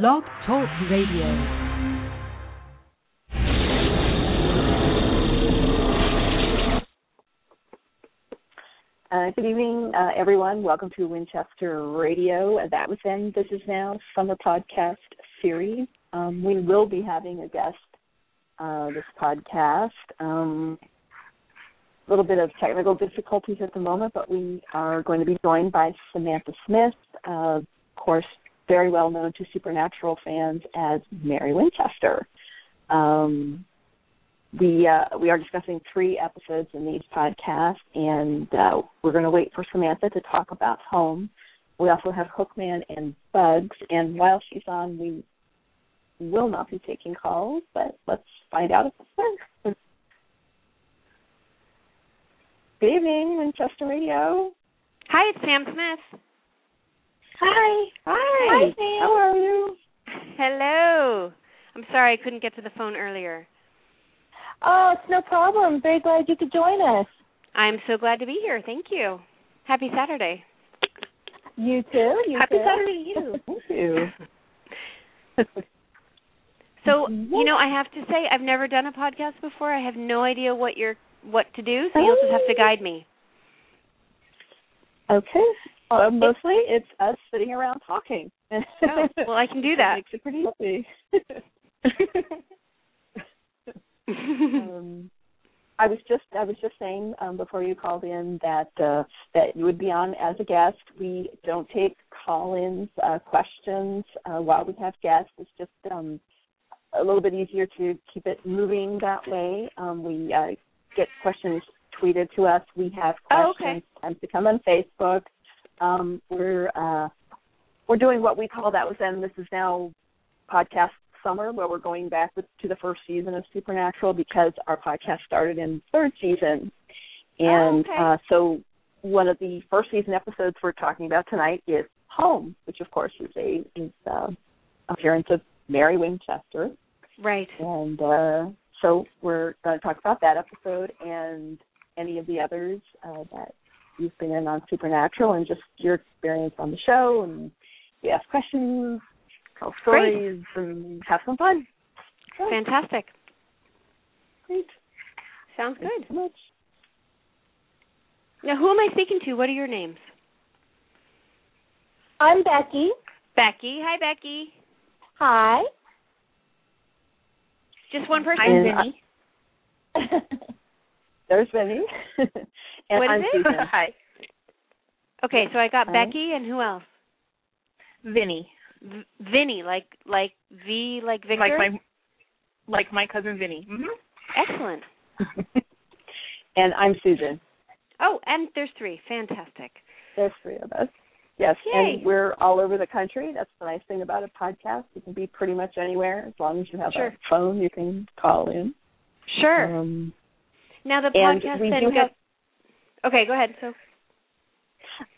Blog Talk Radio. Uh, good evening, uh, everyone. Welcome to Winchester Radio. That was then. This is now summer podcast series. Um, we will be having a guest uh, this podcast. Um, a little bit of technical difficulties at the moment, but we are going to be joined by Samantha Smith, uh, of course, very well known to Supernatural fans as Mary Winchester. Um, we uh, we are discussing three episodes in these podcasts, and uh, we're going to wait for Samantha to talk about home. We also have Hookman and Bugs, and while she's on, we will not be taking calls, but let's find out if it's her. Good evening, Winchester Radio. Hi, it's Sam Smith. Hi. Hi. Hi, Sam. How are you? Hello. I'm sorry I couldn't get to the phone earlier. Oh, it's no problem. Very glad you could join us. I'm so glad to be here. Thank you. Happy Saturday. You too. You Happy too. Saturday to you. Thank you. So, you know, I have to say I've never done a podcast before. I have no idea what you're what to do, so you'll just have to guide me. Okay. Well, mostly it's us sitting around talking. Oh, well, I can do that. Makes it pretty easy. um, I was just I was just saying um, before you called in that uh, that you would be on as a guest. We don't take call-ins uh, questions uh, while we have guests. It's just um, a little bit easier to keep it moving that way. Um, we uh, get questions tweeted to us. We have Oh, questions okay. tend to come on Facebook. Um, we're uh, we're doing what we call that was then. This is now podcast summer, where we're going back to the first season of Supernatural because our podcast started in third season, and okay. uh, so one of the first season episodes we're talking about tonight is Home, which of course is a is uh, appearance of Mary Winchester. Right. And uh, so we're going to talk about that episode and any of the others uh, that you've been in on Supernatural and just your experience on the show. And we ask questions, tell Great. stories, and have some fun. So, Fantastic. great. Sounds Thanks good. so much. Now, who am I speaking to? What are your names? I'm Becky. Becky. Hi, Becky. Hi. Just one person. I'm Vinny. There's Vinny. and What is it? Susan. Hi, Okay, so I got Hi. Becky and who else? Vinny. V- Vinny, like like V, like Victor. Like my like my cousin Vinny. hmm Excellent. and I'm Susan. Oh, and there's three. Fantastic. There's three of us. Yes, Yay. and we're all over the country. That's the nice thing about a podcast. You can be pretty much anywhere as long as you have Sure. a phone. You can call in. Sure. Um, now the and podcast we then do goes. Okay, go ahead. So.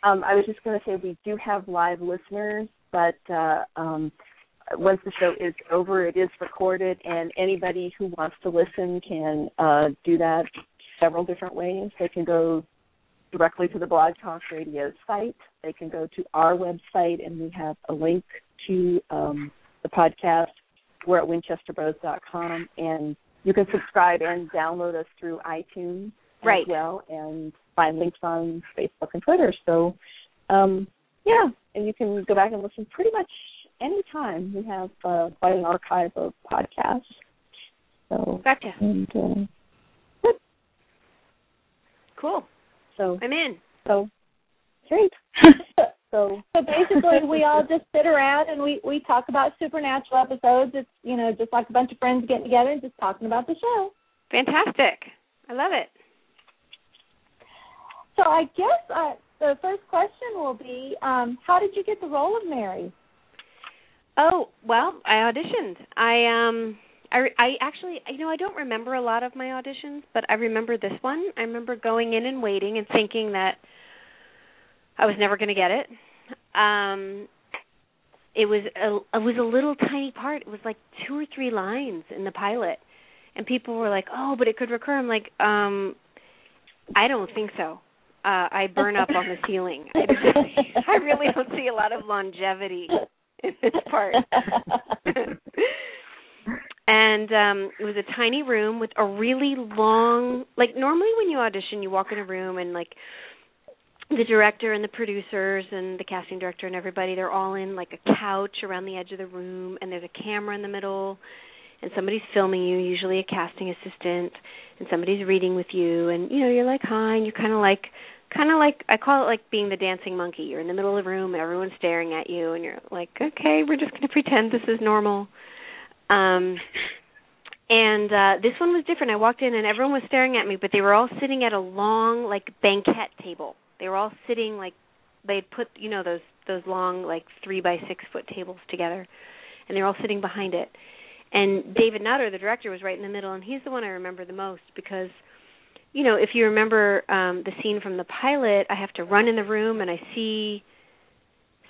um, I was just going to say we do have live listeners, but uh, um, once the show is over, it is recorded, and anybody who wants to listen can uh, do that several different ways. They can go directly to the Blog Talk Radio site. They can go to our website, and we have a link to um, the podcast. We're at winchesterbros.com, and you can subscribe and download us through iTunes Right. as well, and find links on Facebook and Twitter. So, um, yeah, and you can go back and listen pretty much any time. We have uh, quite an archive of podcasts. So, Gotcha. and uh, Cool. so I'm in. so great. so so basically, we all just sit around and we we talk about supernatural episodes. It's you know just like a bunch of friends getting together and just talking about the show. Fantastic. I love it. So I guess uh, the first question will be, um, how did you get the role of Mary? Oh well, I auditioned. I um, I I actually, you know, I don't remember a lot of my auditions, but I remember this one. I remember going in and waiting and thinking that I was never going to get it. Um, it was a it was a little tiny part. It was like two or three lines in the pilot, and people were like, "Oh, but it could recur." I'm like, um, I don't think so. Uh, I burn up on the ceiling. I, really don't see a lot of longevity in this part. and um it was a tiny room with a really long like normally when you audition you walk in a room and like the director and the producers and the casting director and everybody they're all in like a couch around the edge of the room and there's a camera in the middle and somebody's filming you usually a casting assistant and somebody's reading with you and you know you're like hi and you're kind of like kind of like I call it like being the dancing monkey you're in the middle of the room everyone's staring at you and you're like okay we're just going to pretend this is normal um and uh this one was different. I walked in and everyone was staring at me, but they were all sitting at a long like banquet table. They were all sitting like they'd put you know those those long like three by six foot tables together and they're all sitting behind it. And David Nutter, the director, was right in the middle and he's the one I remember the most because you know, if you remember um the scene from the pilot, I have to run in the room and I see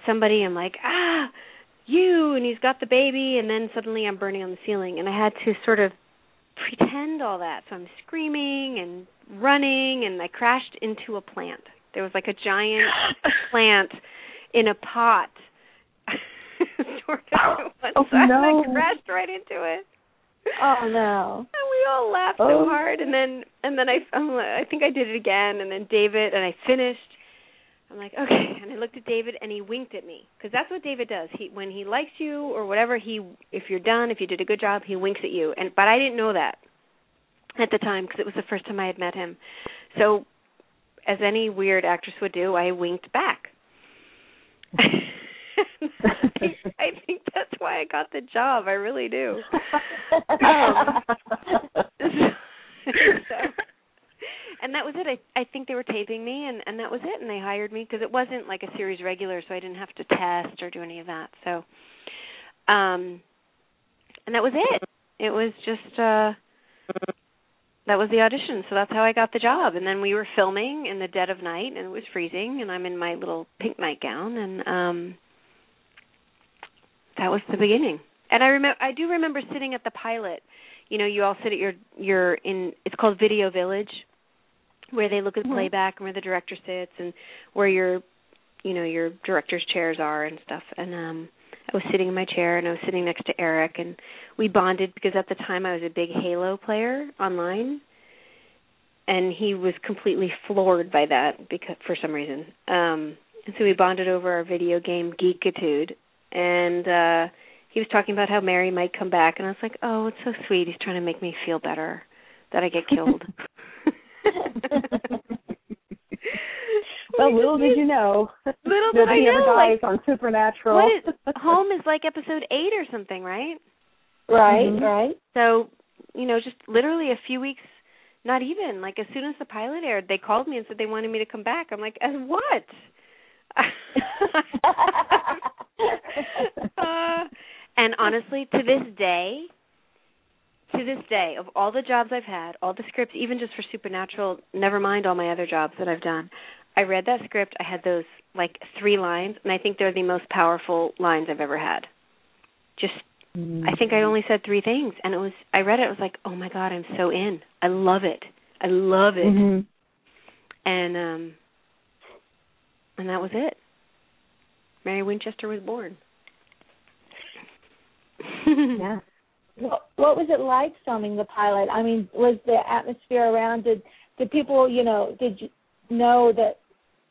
somebody I'm like, "Ah, you and he's got the baby and then suddenly I'm burning on the ceiling and I had to sort of pretend all that. So I'm screaming and running and I crashed into a plant. There was like a giant plant in a pot. sort of one oh, side no. and I crashed right into it. Oh no. And we all laughed Oh. so hard and then and then I I think I did it again and then David and I finished I'm like, okay, and I looked at David, and he winked at me because that's what David does. He when he likes you or whatever, he if you're done, if you did a good job, he winks at you. And but I didn't know that at the time because it was the first time I had met him. So, as any weird actress would do, I winked back. I think that's why I got the job. I really do. Um, so, and that was it. I I think they were taping me, and and that was it. And they hired me because it wasn't like a series regular, so I didn't have to test or do any of that. So, um, and that was it. It was just uh that was the audition. So that's how I got the job. And then we were filming in the dead of night, and it was freezing, and I'm in my little pink nightgown, and um that was the beginning. And I remember I do remember sitting at the pilot. You know, you all sit at your your in it's called Video Village where they look at Mhm. playback and where the director sits and where your you know, your director's chairs are and stuff. And um I was sitting in my chair and I was sitting next to Eric and we bonded because at the time I was a big Halo player online and he was completely floored by that because for some reason. Um and so we bonded over our video game geekitude and uh he was talking about how Mary might come back and I was like, "Oh, it's so sweet. He's trying to make me feel better that I get killed." well, little did you know. Little did I Nobody ever know, dies like, on Supernatural. What is home is like episode 8 or something, right? right, Mhm. right. So, you know, just literally a few weeks not even like as soon as the pilot aired, they called me and said they wanted me to come back. I'm like, "As what?" uh, and honestly, to this day, to this day, of all the jobs I've had, all the scripts, even just for Supernatural, never mind all my other jobs that I've done, I read that script. I had those like three lines, and I think they're the most powerful lines I've ever had. Just, I think I only said three things, and it was. I read it. I was like, oh my god, I'm so in. I love it. I love it. Mhm. And um, and that was it. Mary Winchester was born. Yeah. What, what was it like filming the pilot? I mean, was the atmosphere around? Did did people, you know, did you know that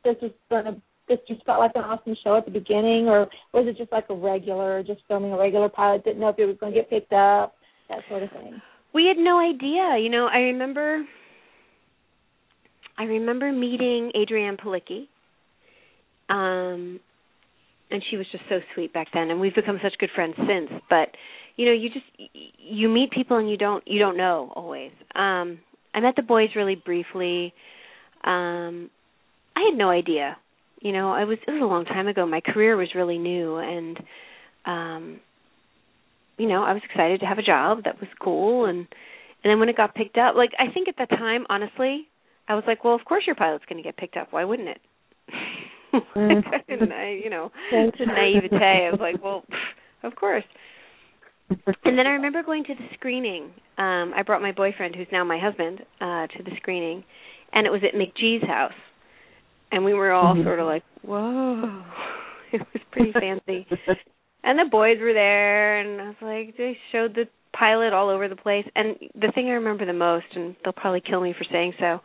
this was gonna this just felt like an awesome show at the beginning, or was it just like a regular, just filming a regular pilot? Didn't know if it was going to get picked up, that sort of thing. We had no idea. You know, I remember I remember meeting Adrianne Palicki. Um and she was just so sweet back then and we've become such good friends since, but you know, you just you meet people and you don't you don't know always. Um I met the boys really briefly. Um I had no idea. You know, I was it was a long time ago. My career was really new and um you know, I was excited to have a job that was cool and and then when it got picked up, like I think at the time, honestly, I was like, well, of course your pilot's going to get picked up. Why wouldn't it? Mm. and I, you know, to naivete, I was like, well, of course. And then I remember going to the screening. Um I brought my boyfriend, who's now my husband, uh to the screening, and it was at McG's house. And we were all Mhm. sort of like, "Whoa." It was pretty fancy. and the boys were there, and I was like, they showed the pilot all over the place. And the thing I remember the most, and they'll probably kill me for saying so,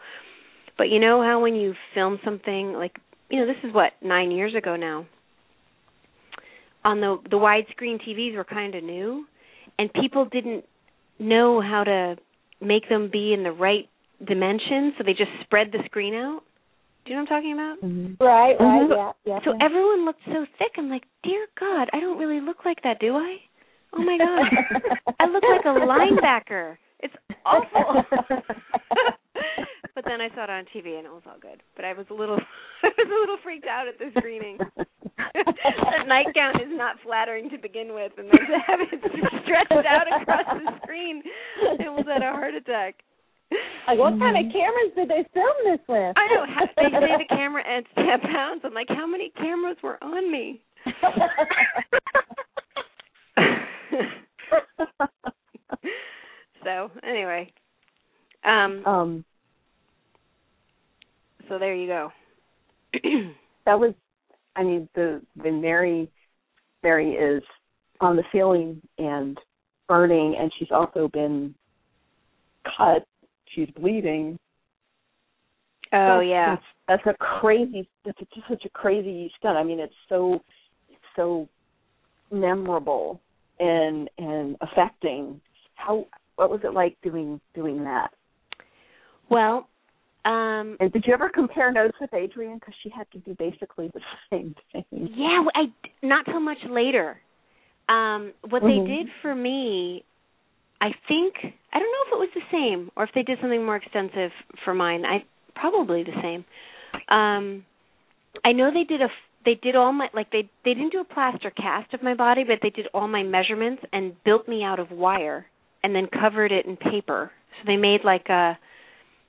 but you know how when you film something like, you know, this is what nine years ago now. On the the widescreen TVs were kind of new, and people didn't know how to make them be in the right dimension, so they just spread the screen out. Do you know what I'm talking about? Mm-hmm. Right, right, Mhm. yeah, yeah. So yeah. everyone looked so thick. I'm like, dear God, I don't really look like that, do I? Oh my God, I look like a linebacker. It's awful. but then I saw it on TV and it was all good. But I was a little, I was a little freaked out at the screening. the nightgown is not flattering to begin with, and then to have it stretched out across the screen, it was at a heart attack. Like, what kind of cameras did they film this with? I know. They say the camera adds ten pounds. I'm like, how many cameras were on me? so anyway, um, um, so there you go. that was, I mean, the when Mary, Mary is on the ceiling and burning, and she's also been cut. She's bleeding. oh That's- yeah, that's, that's a crazy. That's just such a crazy stunt. I mean, it's so, it's so memorable and and affecting. How what was it like doing doing that? well, um, And did you ever compare notes with Adrianne because she had to do basically the same thing? Yeah, I not so much later. Um what Mhm. they did for me, I think I don't know if it was the same or if they did something more extensive for mine. I probably the same. Um I know they did a they did all my like they they didn't do a plaster cast of my body, but they did all my measurements and built me out of wire and then covered it in paper. So they made like a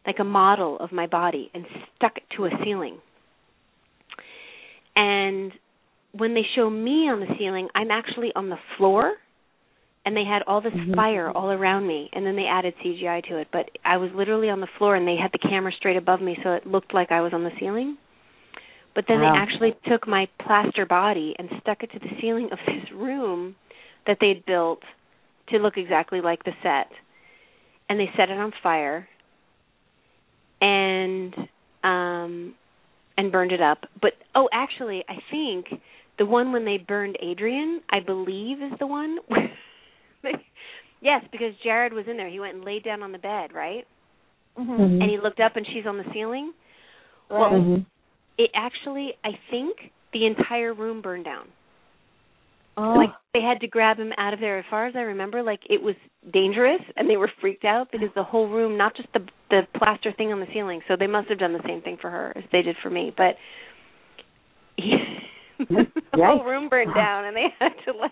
like a model of my body and stuck it to a ceiling. And when they show me on the ceiling, I'm actually on the floor and they had all this Mhm. fire all around me and then they added CGI to it, but I was literally on the floor and they had the camera straight above me so it looked like I was on the ceiling. But then Wow. they actually took my plaster body and stuck it to the ceiling of this room that they'd built to look exactly like the set. And they set it on fire and um and burned it up. But oh, actually, I think the one when they burned Adrianne, I believe is the one. yes, because Jared was in there. He went and laid down on the bed, right? Mhm. And he looked up and she's on the ceiling. Right. Mhm. It actually, I think, the entire room burned down. Oh. Like they had to grab him out of there. As far as I remember, like it was dangerous, and they were freaked out because the whole room, not just the the plaster thing on the ceiling. So they must have done the same thing for her as they did for me. But he, the whole room burned down, and they had to like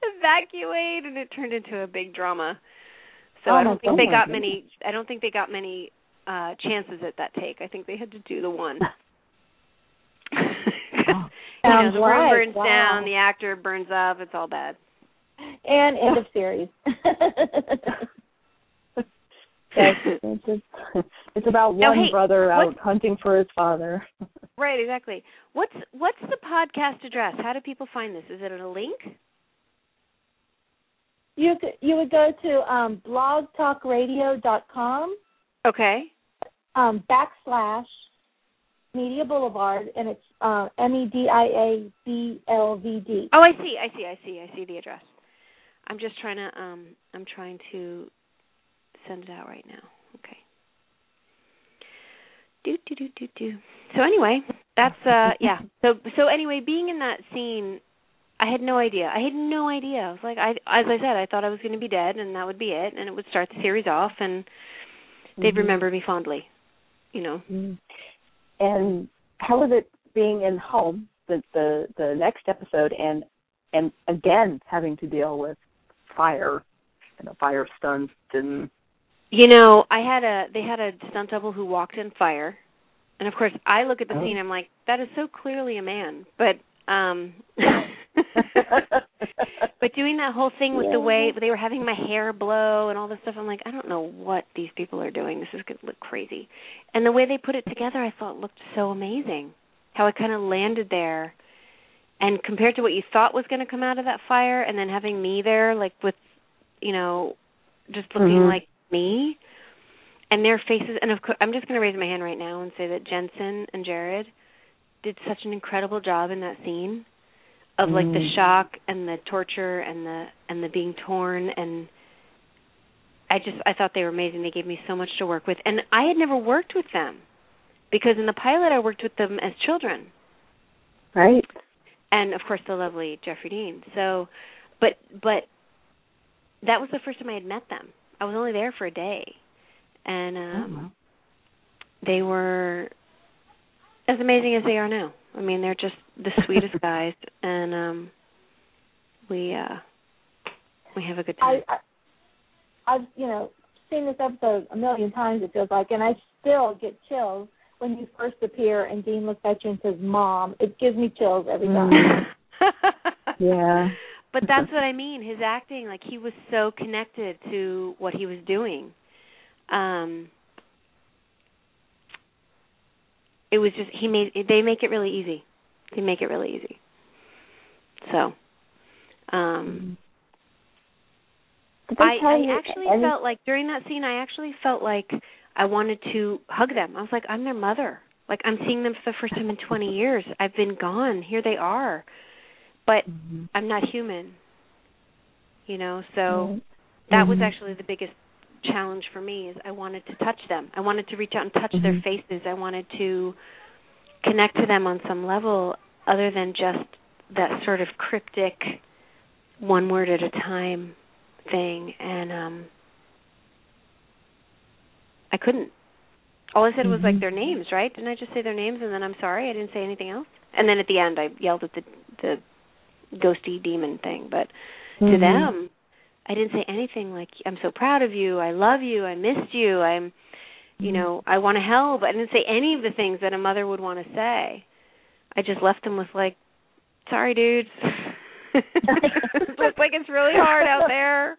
evacuate, and it turned into a big drama. So Oh I don't think they goodness. got many. I don't think they got many uh chances at that take. I think they had to do the one. Oh. you know, Sounds the room burns wow. down, the actor burns up. It's all bad. and end of series. It's, just- it's about Now, one hey, brother what- out hunting for his father. Right, exactly. What's what's the podcast address? How do people find this? Is it a link? you could, you would go to um, blogtalkradio.com Okay. um, backslash Media Boulevard, and it's uh, M E D I A B L V D. Oh, I see. I see. I see. I see the address. I'm just trying to um I'm trying to send it out right now. Okay. Do do do do do. So anyway, that's uh yeah. So so anyway, being in that scene, I had no idea. I had no idea. I was like I as I said, I thought I was going to be dead and that would be it and it would start the series off and they'd Mhm. remember me fondly. You know. Mhm. And how was it being in home the the the next episode and and again having to deal with fire, you know, fire stunts and You know, I had a they had a stunt double who walked in fire. And of course, I look at the Oh. scene I'm like that is so clearly a man. But um but doing that whole thing with the way they were having my hair blow and all this stuff, I'm like, I don't know what these people are doing. This is going to look crazy. And the way they put it together, I thought looked so amazing. How it kind of landed there and compared to what you thought was going to come out of that fire and then having me there like with you know just looking Mhm. like me and their faces and of course I'm just going to raise my hand right now and say that Jensen and Jared did such an incredible job in that scene of like the Mm. shock and the torture and the and the being torn and I just I thought they were amazing. They gave me so much to work with and I had never worked with them because in the pilot I worked with them as children Right. and of course the lovely Jeffrey Dean. So, but but that was the first time I had met them. I was only there for a day, and um, Oh, wow. they were as amazing as they are now. I mean, they're just the sweetest guys, and um, we uh, we have a good time. I, I I've you know seen this episode a million times. It feels like, and I still get chills when you first appear and Dean looks at you and says, "Mom." It gives me chills every time. Mm. Yeah. but that's what I mean. His acting, like he was so connected to what he was doing. Um it was just he made they make it really easy. They make it really easy. So um I, I actually any- felt like during that scene I actually felt like I wanted to hug them. I was like, I'm their mother. Like I'm seeing them for the first time in twenty years. I've been gone. Here they are. But Mhm. I'm not human. You know, so Right. that was Mhm. actually the biggest challenge for me is I wanted to touch them. I wanted to reach out and touch their Mhm. faces. I wanted to connect to them on some level other than just that sort of cryptic one word at a time thing and um I couldn't. All I said was like Mhm. their names, right? Didn't I just say their names and then I'm sorry, I didn't say anything else? And then at the end I yelled at the the ghosty demon thing, but to Mhm. them I didn't say anything like I'm so proud of you, I love you, I missed you, I'm you Mhm. know, I want to help. I didn't say any of the things that a mother would want to say. I just left them with like, sorry dudes. Looks like it's really hard out there.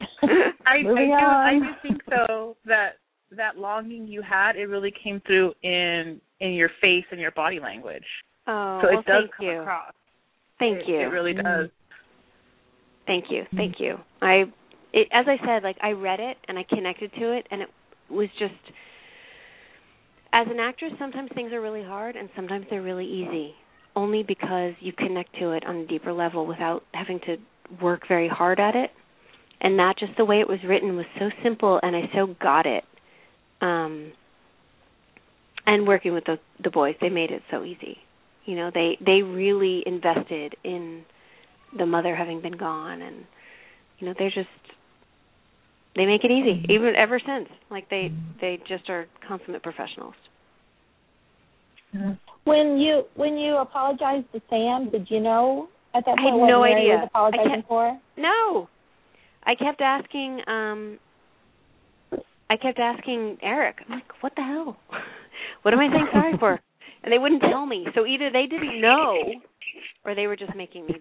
I, I Moving do I do think so that that longing you had it really came through in in your face and your body language. Oh, so well, does thank come you. across. Thank It- you. It really Mm. does. Thank you. Thank you. I it as I said, like I read it and I connected to it and it was just as an actress sometimes things are really hard and sometimes they're really easy only because you connect to it on a deeper level without having to work very hard at it. And that just the way it was written was so simple and I so got it. Um and working with the the boys, they made it so easy. You know, they they really invested in the mother having been gone and you know they're just they make it easy even ever since. Like they they just are consummate professionals. When you when you apologized to Sam, did you know at that I point had what no Mary idea. was apologizing I can't- for? no. I kept asking um i kept asking eric. I'm like what the hell? What am i saying sorry for? And they wouldn't tell me. So either they didn't know or they were just making me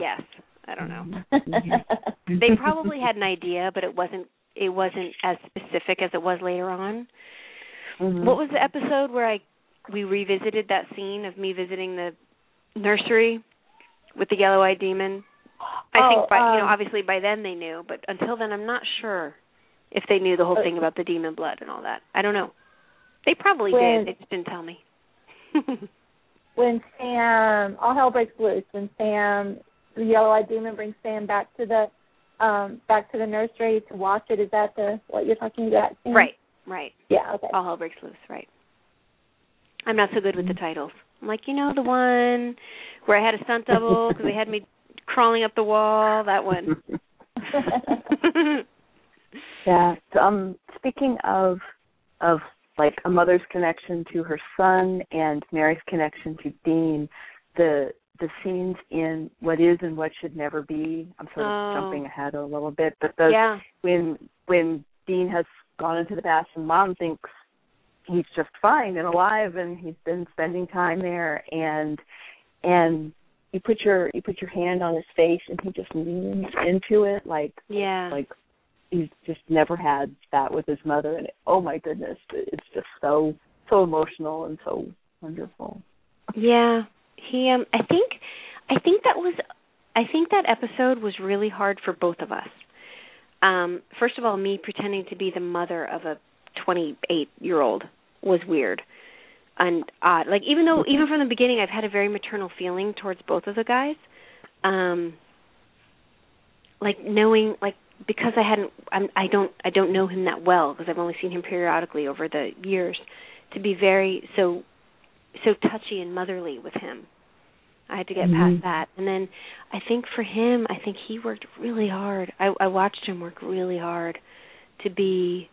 guess i don't know they probably had an idea but it wasn't it wasn't as specific as it was later on Mhm. What was the episode where I we revisited that scene of me visiting the nursery with the yellow-eyed demon? I Oh, think by you know um, obviously by then they knew, but until then I'm not sure if they knew the whole Uh, thing about the demon blood and all that. I don't know. They probably When- did. They just didn't tell me. when Sam all hell breaks loose when Sam the yellow eyed demon brings Sam back to the um back to the nursery to watch it. Is that the what you're talking about? Sam? right, right. Yeah, okay. All hell breaks loose, right. I'm not so good with the titles. I'm like, you know, the one where I had a stunt double because they had me crawling up the wall. That one. Yeah. So um, speaking of of like a mother's connection to her son and Mary's connection to Dean, the the scenes in What Is and What Should Never Be. I'm sort of Oh. jumping ahead a little bit, but the yeah. when when Dean has gone into the past and Mom thinks he's just fine and alive and he's been spending time there and and you put your you put your hand on his face and he just leans into it like Yeah. like he's just never had that with his mother and oh my goodness it's just so so emotional and so wonderful Yeah. He um I think I think that was I think that episode was really hard for both of us. Um first of all, me pretending to be the mother of a 28-year-old was weird and odd. Like even though even from the beginning I've had a very maternal feeling towards both of the guys. Um like knowing like because I hadn't I'm, I don't I don't know him that well because I've only seen him periodically over the years to be very so so touchy and motherly with him. I had to get mm-hmm. past that. And then I think for him, I think he worked really hard. I I watched him work really hard to be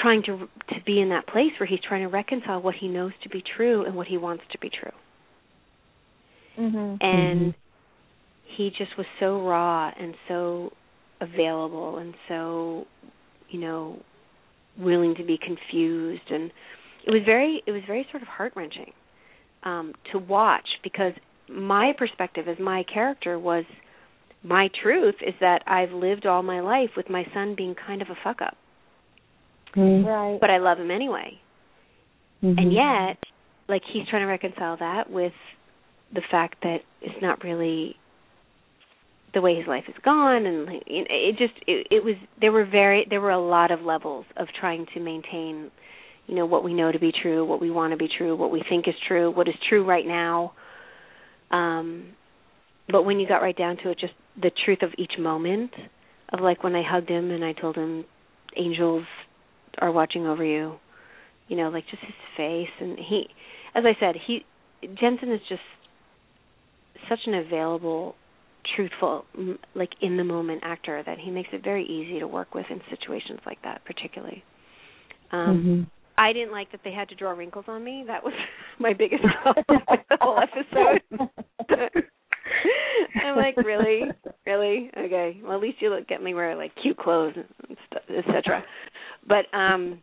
trying to to be in that place where he's trying to reconcile what he knows to be true and what he wants to be true. Mm-hmm. And mm-hmm. he just was so raw and so available and so you know willing to be confused and it was very it was very sort of heart wrenching um to watch because my perspective as my character was my truth is that I've lived all my life with my son being kind of a fuck up. Mm-hmm. Right. But I love him anyway. Mm-hmm. And yet like he's trying to reconcile that with the fact that it's not really the way his life has gone and it just it, it was there were very there were a lot of levels of trying to maintain you know what we know to be true what we want to be true what we think is true what is true right now. Um but when you got right down to it just the truth of each moment of like when I hugged him and I told him angels are watching over you you know like just his face. And he as I said he Jensen is just such an available truthful like in the moment actor that he makes it very easy to work with in situations like that particularly. Um mm-hmm. I didn't like that they had to draw wrinkles on me. That was my biggest problem with the whole episode. I'm like, really, really, okay. Well, at least you look, get me wear like cute clothes and stuff, etc. But um,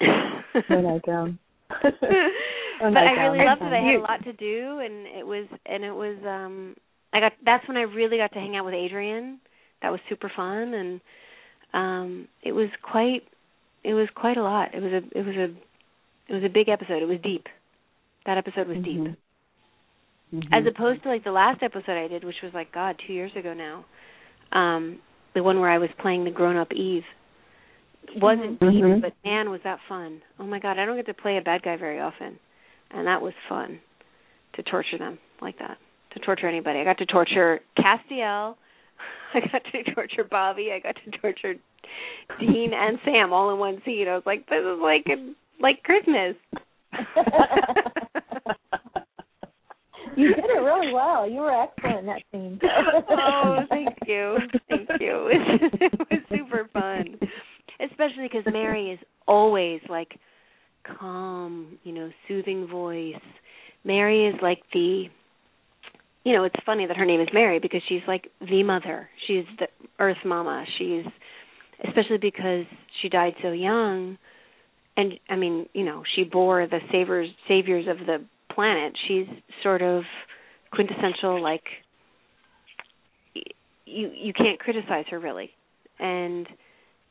I down. but I really loved it. I had a lot to do, and it was, and it was. um I got. That's when I really got to hang out with Adrianne. That was super fun, and um it was quite it was quite a lot. It was a it was a it was a big episode. It was deep. That episode was mm-hmm. deep. Mm-hmm. As opposed to like the last episode I did, which was like God, two years ago now. Um, the one where I was playing the grown up Eve. Wasn't deep, mm-hmm. but man was that fun. Oh my God, I don't get to play a bad guy very often. And that was fun to torture them like that. To torture anybody. I got to torture Castiel. I got to torture Bobby. I got to torture Dean and Sam all in one scene. I was like, this is like like Christmas. you did it really well. You were excellent in that scene. oh, thank you, thank you. It was, it was super fun, especially because Mary is always like calm, you know, soothing voice. Mary is like the you know, it's funny that her name is Mary because she's like the mother. She's the earth mama. She's especially because she died so young and I mean, you know, she bore the saviors saviors of the planet. She's sort of quintessential like you you can't criticize her really. And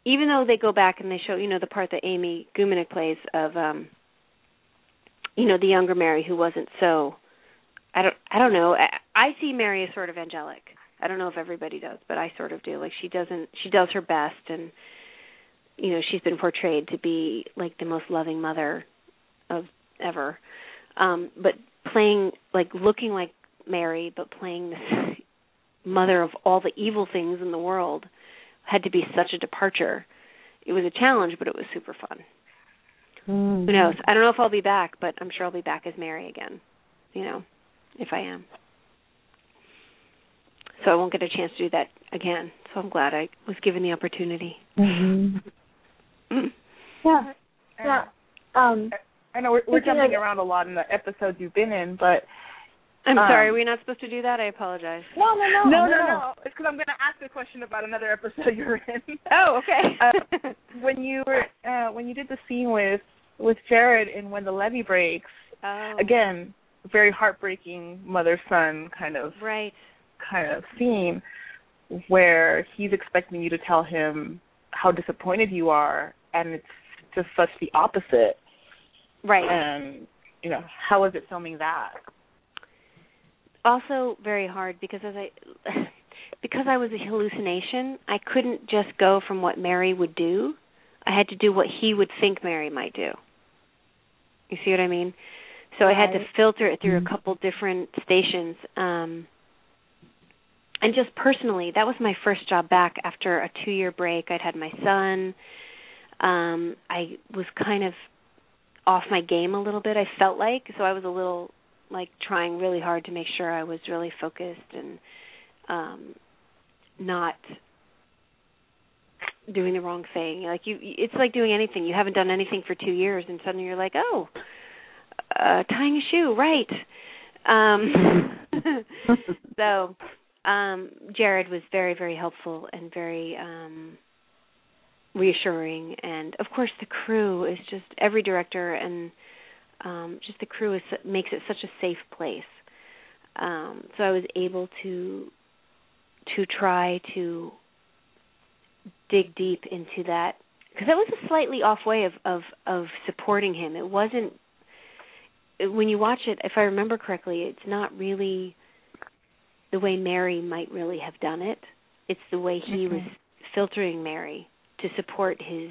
even though they go back and they show, you know, the part that Amy Gumenick plays of um you know, the younger Mary who wasn't so I don't I don't know. I, I see Mary as sort of angelic. I don't know if everybody does, but I sort of do. Like she doesn't she does her best and you know, she's been portrayed to be like the most loving mother of ever. Um but playing like looking like Mary but playing this mother of all the evil things in the world had to be such a departure. It was a challenge, but it was super fun. Mm-hmm. Who knows? I don't know if I'll be back, but I'm sure I'll be back as Mary again. You know, if I am so I won't get a chance to do that again. So I'm glad I was given the opportunity. Mm-hmm. Mm. Yeah. Yeah. Um, I know we're, we're jumping of- around a lot in the episodes you've been in, but I'm Um, sorry, are we not supposed to do that? I apologize. no, no, no, no, no, no. It's because I'm going to ask a question about another episode you're in. Oh, okay. uh, when you were uh, when you did the scene with with Jared and when the levee breaks, oh, again, very heartbreaking mother son kind of right. Kind of scene where he's expecting you to tell him how disappointed you are and it's just such the opposite Right. and you know, how was it filming that? Also very hard because as I because I was a hallucination, I couldn't just go from what Mary would do. I had to do what he would think Mary might do. You see what I mean? So right. I had to filter it through mm-hmm. a couple different stations. Um and just personally, that was my first job back after a 2-year break. I'd had my son. Um I was kind of off my game a little bit, I felt like. So I was a little like trying really hard to make sure I was really focused and um not doing the wrong thing. Like you it's like doing anything. You haven't done anything for 2 years and suddenly you're like, "Oh, uh tying a shoe, right." Um so um Jared was very very helpful and very um reassuring and of course the crew is just every director and um just the crew is makes it such a safe place. Um so I was able to to try to dig deep into that because that was a slightly off way of of of supporting him. It wasn't when you watch it, if I remember correctly, it's not really the way Mary might really have done it. It's the way he was filtering Mary to support his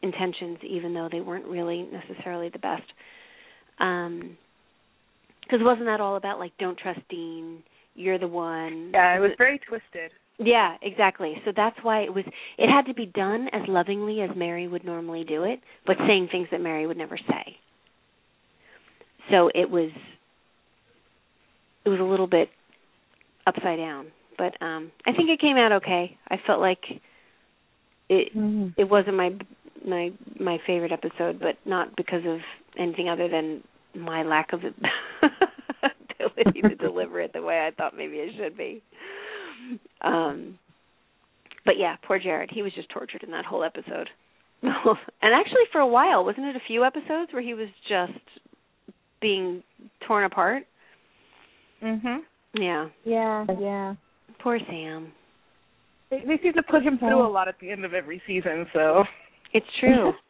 intentions, even though they weren't really necessarily the best. Um, because wasn't that all about like don't trust Dean? You're the one. Yeah, it was very twisted. Yeah, exactly. So that's why it was it had to be done as lovingly as Mary would normally do it, but saying things that Mary would never say. So it was it was a little bit upside down, but um I think it came out okay. I felt like it mm-hmm. it wasn't my my my favorite episode, but not because of anything other than my lack of ability to deliver it the way I thought maybe it should be. Um, but yeah, poor Jared. He was just tortured in that whole episode. and actually, for a while, wasn't it a few episodes where he was just being torn apart? Mhm. Yeah. Yeah. Yeah. Poor Sam. They, they seem to put him through a lot at the end of every season, so it's true.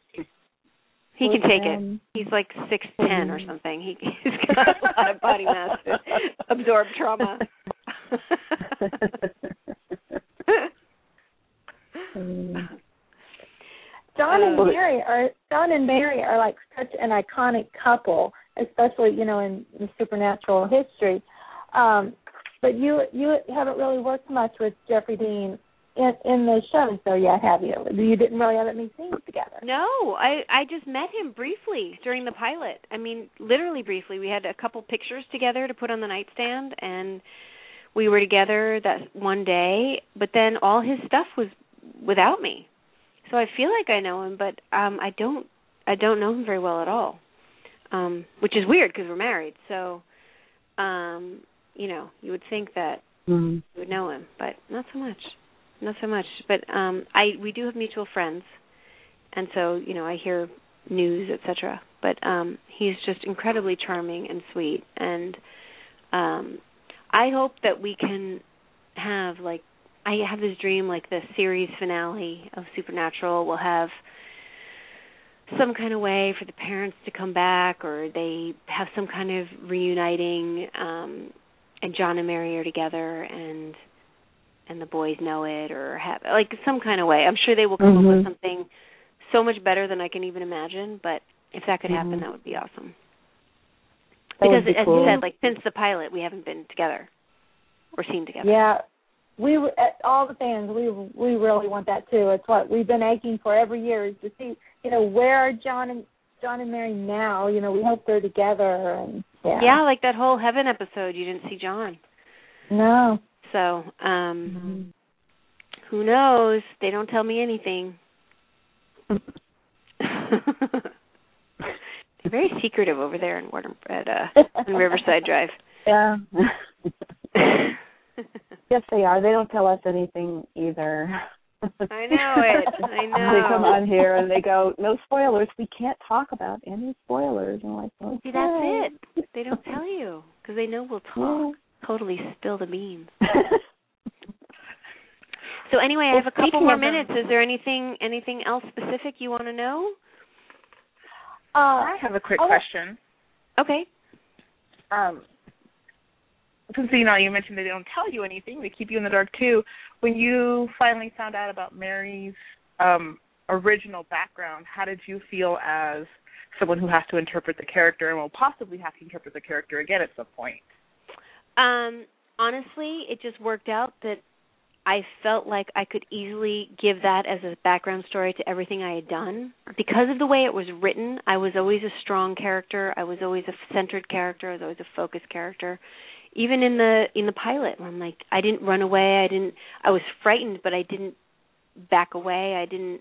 He can take it. He's like six ten or mm-hmm. something. He, he's got a lot of body mass to absorb trauma. John and uh, Mary are John and Mary are like such an iconic couple, especially you know in, in supernatural history. Um, but you you haven't really worked much with Jeffrey Dean in in the shows though yet, have you? You didn't really have any scenes together. No, I I just met him briefly during the pilot. I mean, literally briefly. We had a couple pictures together to put on the nightstand and we were together that one day, but then all his stuff was without me. So I feel like I know him, but um I don't I don't know him very well at all. Um which is weird because we're married. So um you know, you would think that mm-hmm. you would know him, but not so much not so much. But um I we do have mutual friends, and so you know I hear news, etc. But um he's just incredibly charming and sweet, and um I hope that we can have like I have this dream like the series finale of Supernatural will have some kind of way for the parents to come back or they have some kind of reuniting um and John and Mary are together and and the boys know it or have like some kind of way. I'm sure they will come mm-hmm. up with mm-hmm. something so much better than I can even imagine, but if that could happen mm-hmm. that would be awesome. That because be as cool. you said, like since the pilot we haven't been together or seen together. Yeah. We were all the fans we we really want that too. It's what we've been aching for every year is to see, you know, where are John and John and Mary now? You know, we hope they're together and yeah. Yeah, like that whole heaven episode you didn't see John. No. So, um mm-hmm. who knows? They don't tell me anything. They're very secretive over there in Water at uh in Riverside Drive. Yeah. yes, they are. They don't tell us anything either. I know it. I know. They come on here and they go, "No spoilers. We can't talk about any spoilers." And I'm like, okay. See, that's it. They don't tell you because they know we'll talk. Yeah totally spill the beans. so anyway, I have a couple more minutes. Is there anything anything else specific you want to know? Uh, I have a quick question. Okay. Um, since you know you mentioned that they don't tell you anything, they keep you in the dark too. When you finally found out about Mary's um, original background, how did you feel as someone who has to interpret the character and will possibly have to interpret the character again at some point? Um, honestly, it just worked out that I felt like I could easily give that as a background story to everything I had done. Because of the way it was written, I was always a strong character. I was always a centered character. I was always a focused character. Even in the in the pilot, I'm like I didn't run away. I didn't. I was frightened, but I didn't back away. I didn't.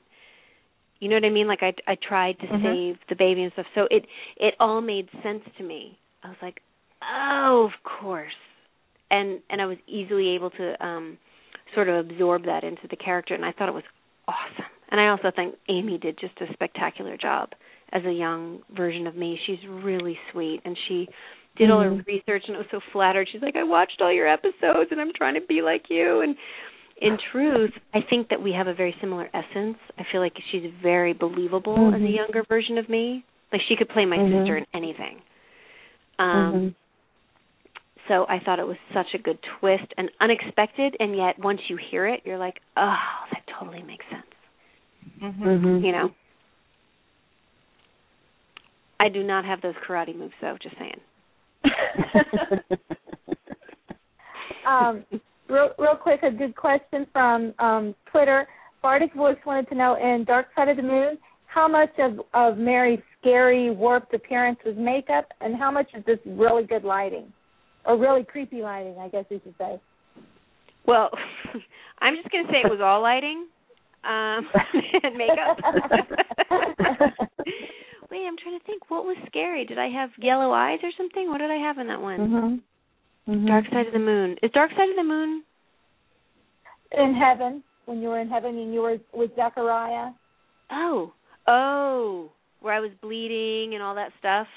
You know what I mean? Like I I tried to Mhm. save the baby and stuff. So it it all made sense to me. I was like, oh, of course. And and I was easily able to um sort of absorb that into the character and I thought it was awesome. And I also think Amy did just a spectacular job as a young version of me. She's really sweet and she did all her Mhm. research and I was so flattered. She's like, I watched all your episodes and I'm trying to be like you and in truth, I think that we have a very similar essence. I feel like she's very believable as a Mhm. younger version of me. Like she could play my Mhm. sister in anything. Um Mhm. so I thought it was such a good twist and unexpected, and yet once you hear it, you're like, oh, that totally makes sense. Mm-hmm. Mhm. You know. I do not have those karate moves, though. Just saying. um, real, real quick, a good question from um, Twitter. Bardic Voice wanted to know in Dark Side of the Moon, how much of, of Mary's scary, warped appearance was makeup, and how much is this really good lighting? Or really creepy lighting, I guess you should say. Well, I'm just going to say it was all lighting um, and makeup. Wait, I'm trying to think. What was scary? Did I have yellow eyes or something? What did I have in that one? Mhm. Mhm. Dark Side of the Moon. Is Dark Side of the Moon? In heaven, when you were in heaven and you were with Zachariah. Oh, oh, where I was bleeding and all that stuff.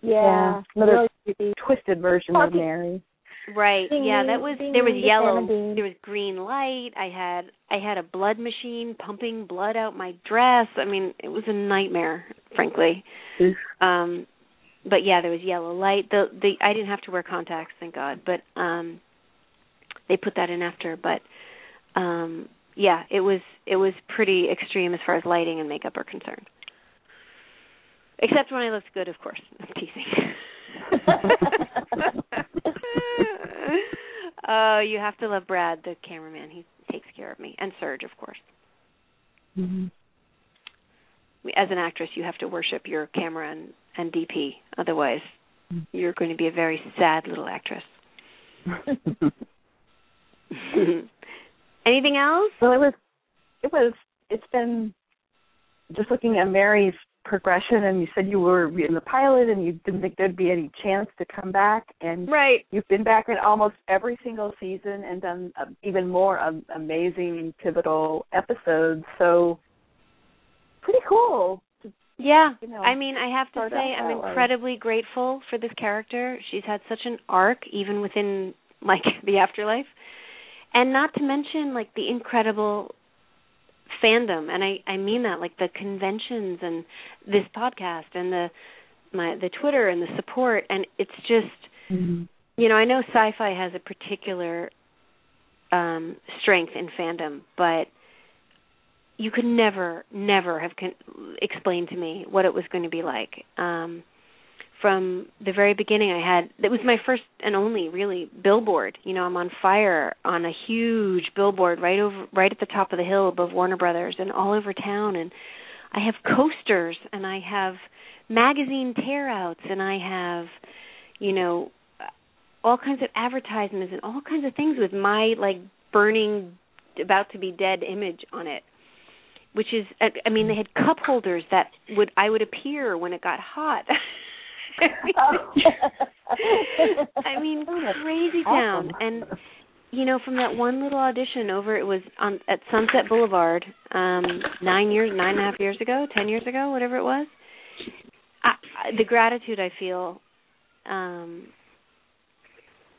Yeah, Another really twisted version of Mary. Right. Ding, yeah, that was ding, there was yellow, there was green light. I had I had a blood machine pumping blood out my dress. I mean, it was a nightmare, frankly. Um but yeah, there was yellow light. The the I didn't have to wear contacts, thank God. But um they put that in after, but um yeah, it was it was pretty extreme as far as lighting and makeup are concerned. Except when I looked good, of course. I'm teasing. Oh, you have to love Brad, the cameraman. He takes care of me, and Serge, of course. Mhm. As an actress, you have to worship your camera and, and DP. Otherwise, you're going to be a very sad little actress. Anything else? Well, it was, it was, it's been just looking at Mary's progression, and you said you were in the pilot, and you didn't think there'd be any chance to come back, and Right. you've been back in almost every single season and done uh, even more um, amazing pivotal episodes. So, pretty cool. Yeah. You know, I mean, I have to say I'm way. incredibly grateful for this character. She's had such an arc even within like the afterlife. And not to mention like the incredible fandom and I I mean that like the conventions and this podcast and the my the Twitter and the support and it's just Mhm. you know, I know sci-fi has a particular um strength in fandom, but you could never never have con- explained to me what it was going to be like. Um from the very beginning I had it was my first and only really billboard. You know, I'm on fire on a huge billboard right over right at the top of the hill above Warner Brothers and all over town and I have coasters and I have magazine tear outs and I have you know all kinds of advertisements and all kinds of things with my like burning about to be dead image on it which is I I mean they had cup holders that would I would appear when it got hot I mean Oh, crazy town and you know from that one little audition over it was on at Sunset Boulevard um 9 years 9 and a half years ago 10 years ago whatever it was I, I, the gratitude I feel um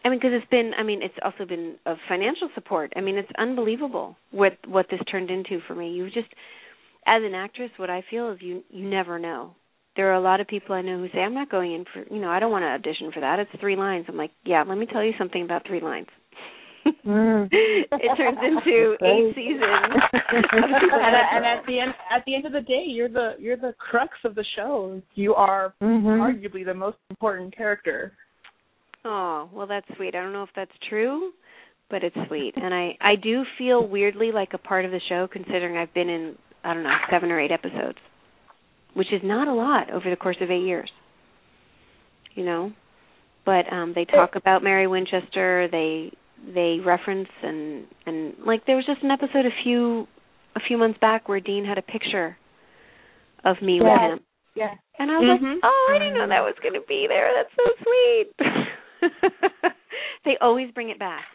I mean, because it's been. I mean, it's also been of financial support. I mean, it's unbelievable what what this turned into for me. You just, as an actress, what I feel is you you never know. There are a lot of people I know who say I'm not going in for you know I don't want to audition for that. It's three lines. I'm like, yeah, let me tell you something about three lines. Mm. it turns into eight seasons. and, and at the end, at the end of the day, you're the you're the crux of the show. You are mm-hmm. arguably the most important character. Oh well, that's sweet. I don't know if that's true, but it's sweet, and I I do feel weirdly like a part of the show, considering I've been in I don't know seven or eight episodes, which is not a lot over the course of eight years. You know, but um they talk about Mary Winchester. They they reference and and like there was just an episode a few a few months back where Dean had a picture of me with him. Yeah. And I was mm-hmm. like, "Oh, I didn't know that was going to be there. That's so sweet." they always bring it back,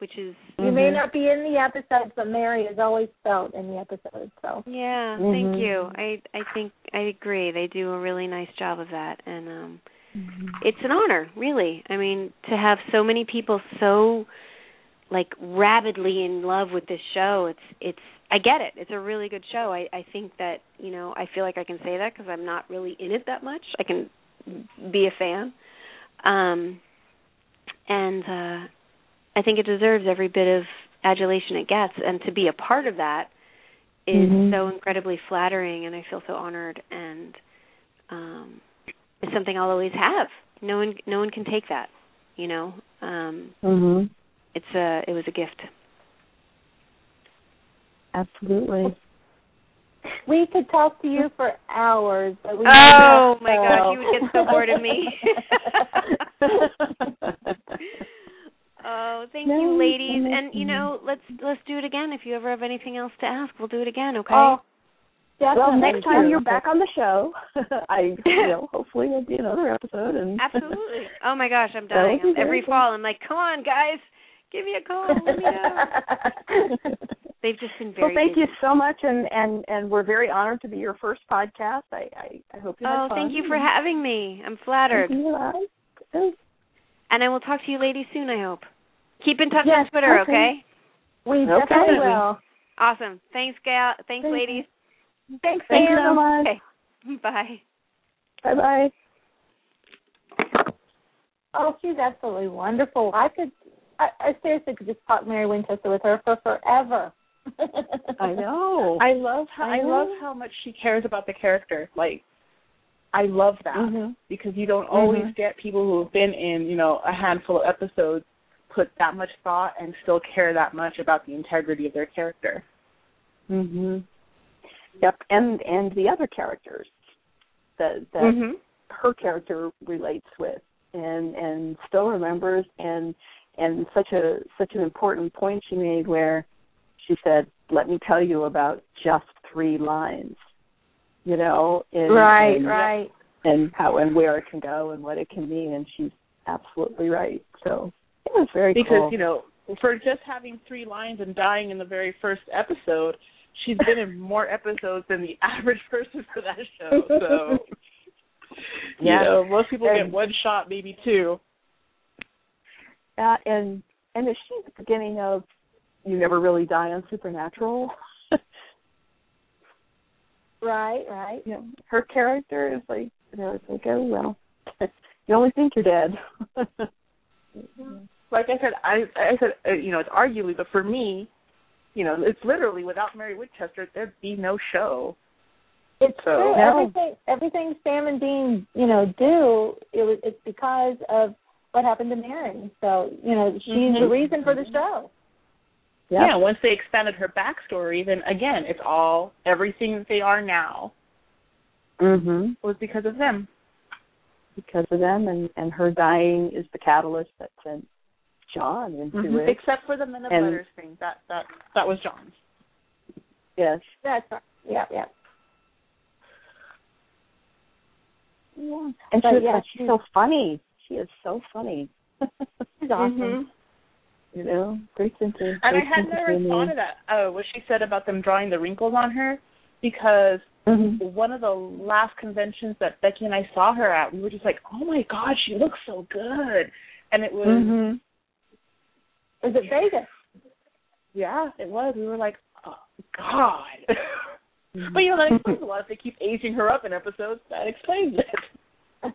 which is You mm-hmm. may not be in the episodes, but Mary is always felt in the episodes. So Yeah, Mhm. thank you. I I think I agree. They do a really nice job of that and um it's an honor, really. I mean, to have so many people so like rabidly in love with this show it's it's i get it it's a really good show i i think that you know i feel like i can say that because i'm not really in it that much i can be a fan um and uh i think it deserves every bit of adulation it gets and to be a part of that is Mhm. so incredibly flattering and i feel so honored and um it's something i'll always have no one no one can take that you know um Mhm. it's a it was a gift. Absolutely. we could talk to you for hours. But we Oh my to gosh, you would get so bored of me. oh, thank you, ladies. no, And you know, let's let's do it again. If you ever have anything else to ask, we'll do it again. Okay? Oh, well, definitely. next time you're back on the show, I you know hopefully there'll be another episode. And Absolutely. Oh my gosh, I'm dying. Every fall, I'm like, come on, guys, give me a call. Let me know. They've just been very. well, thank busy. you so much, and and and we're very honored to be your first podcast. I I, I hope you had Oh, fun. thank you for having me. I'm flattered. Thank you. And I will talk to you ladies soon. I hope. Keep in touch Yes, on Twitter, okay. okay? we Okay. definitely will. Awesome. Thanks, gal. Thanks, Thank you. ladies. Thanks, Thank you so much. Okay. Bye. Bye bye. Oh, she's absolutely wonderful. I could, I, I seriously could just talk Mary Winchester with her for forever. I know. I love how I I, love how much she cares about the character. Like I love that Mhm. because you don't always Mhm. get people who have been in, you know, a handful of episodes put that much thought and still care that much about the integrity of their character. Mhm. Yep, and and the other characters that that Mm-hmm. her character relates with and and still remembers and and such a such an important point she made where she said, "Let me tell you about just three lines." You know, and, right, and, right. and how and where it can go and what it can mean, and she's absolutely right. So it was very because cool. you know for just having three lines and dying in the very first episode she's been in more episodes than the average person for that show so Yeah. you know most people And- get one shot maybe two Uh, and and is she the beginning of You Never Really Die on Supernatural? Right, right. you know, her character is like you know, it's like, oh well. you only think you're dead. Like i said i i said uh, you know it's arguably but for me you know it's literally without mary winchester there'd be no show It's So- true. No. Everything everything Sam and Dean, you know, do it was it's because of what happened to Mary. So, you know, she's the Mhm. reason for the show. yeah once they expanded her backstory then again it's all everything that they are now Mhm. was because of them Because of them and and her dying is the catalyst that sent John into Mhm. it. except for the men of And- letters thing that that that was john's Yes. That's right. Yeah, yeah. Yeah. And But she's, yeah, she's so funny. She is so funny. She's awesome. Mhm. You know, great sense of And I had never thought of that. Oh, what she said about them drawing the wrinkles on her, because Mhm. one of the last conventions that Becky and I saw her at, we were just like, "Oh my God, she looks so good," and it was, Mhm. Is it Vegas? yeah, it was. We were like, "Oh God." Mm-hmm. But you know that explains a lot. If they keep aging her up in episodes, that explains it.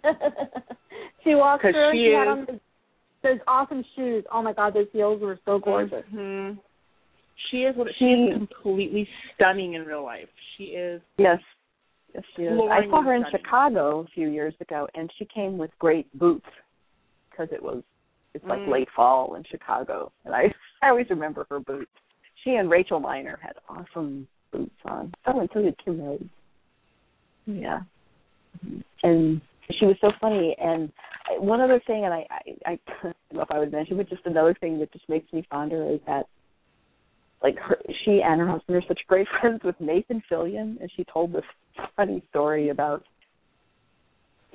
she walked 'Cause through and she she had on those, those awesome shoes. Oh my god, those heels were so gorgeous. Mhm. She is what she is completely stunning in real life. She is Yes. Yes, she is. I saw her in stunning. Chicago a few years ago, and she came with great boots because it was it's like Mm. late fall in Chicago, and I I always remember her boots. She and Rachel Miner had awesome boots on. Oh, and so did Kim Rhodes. Yeah, and she was so funny. And I- one other thing, and I I, I don't know if I would mention, but just another thing that just makes me fonder is that like her, she and her husband are such great friends with Nathan Fillion, and she told this funny story about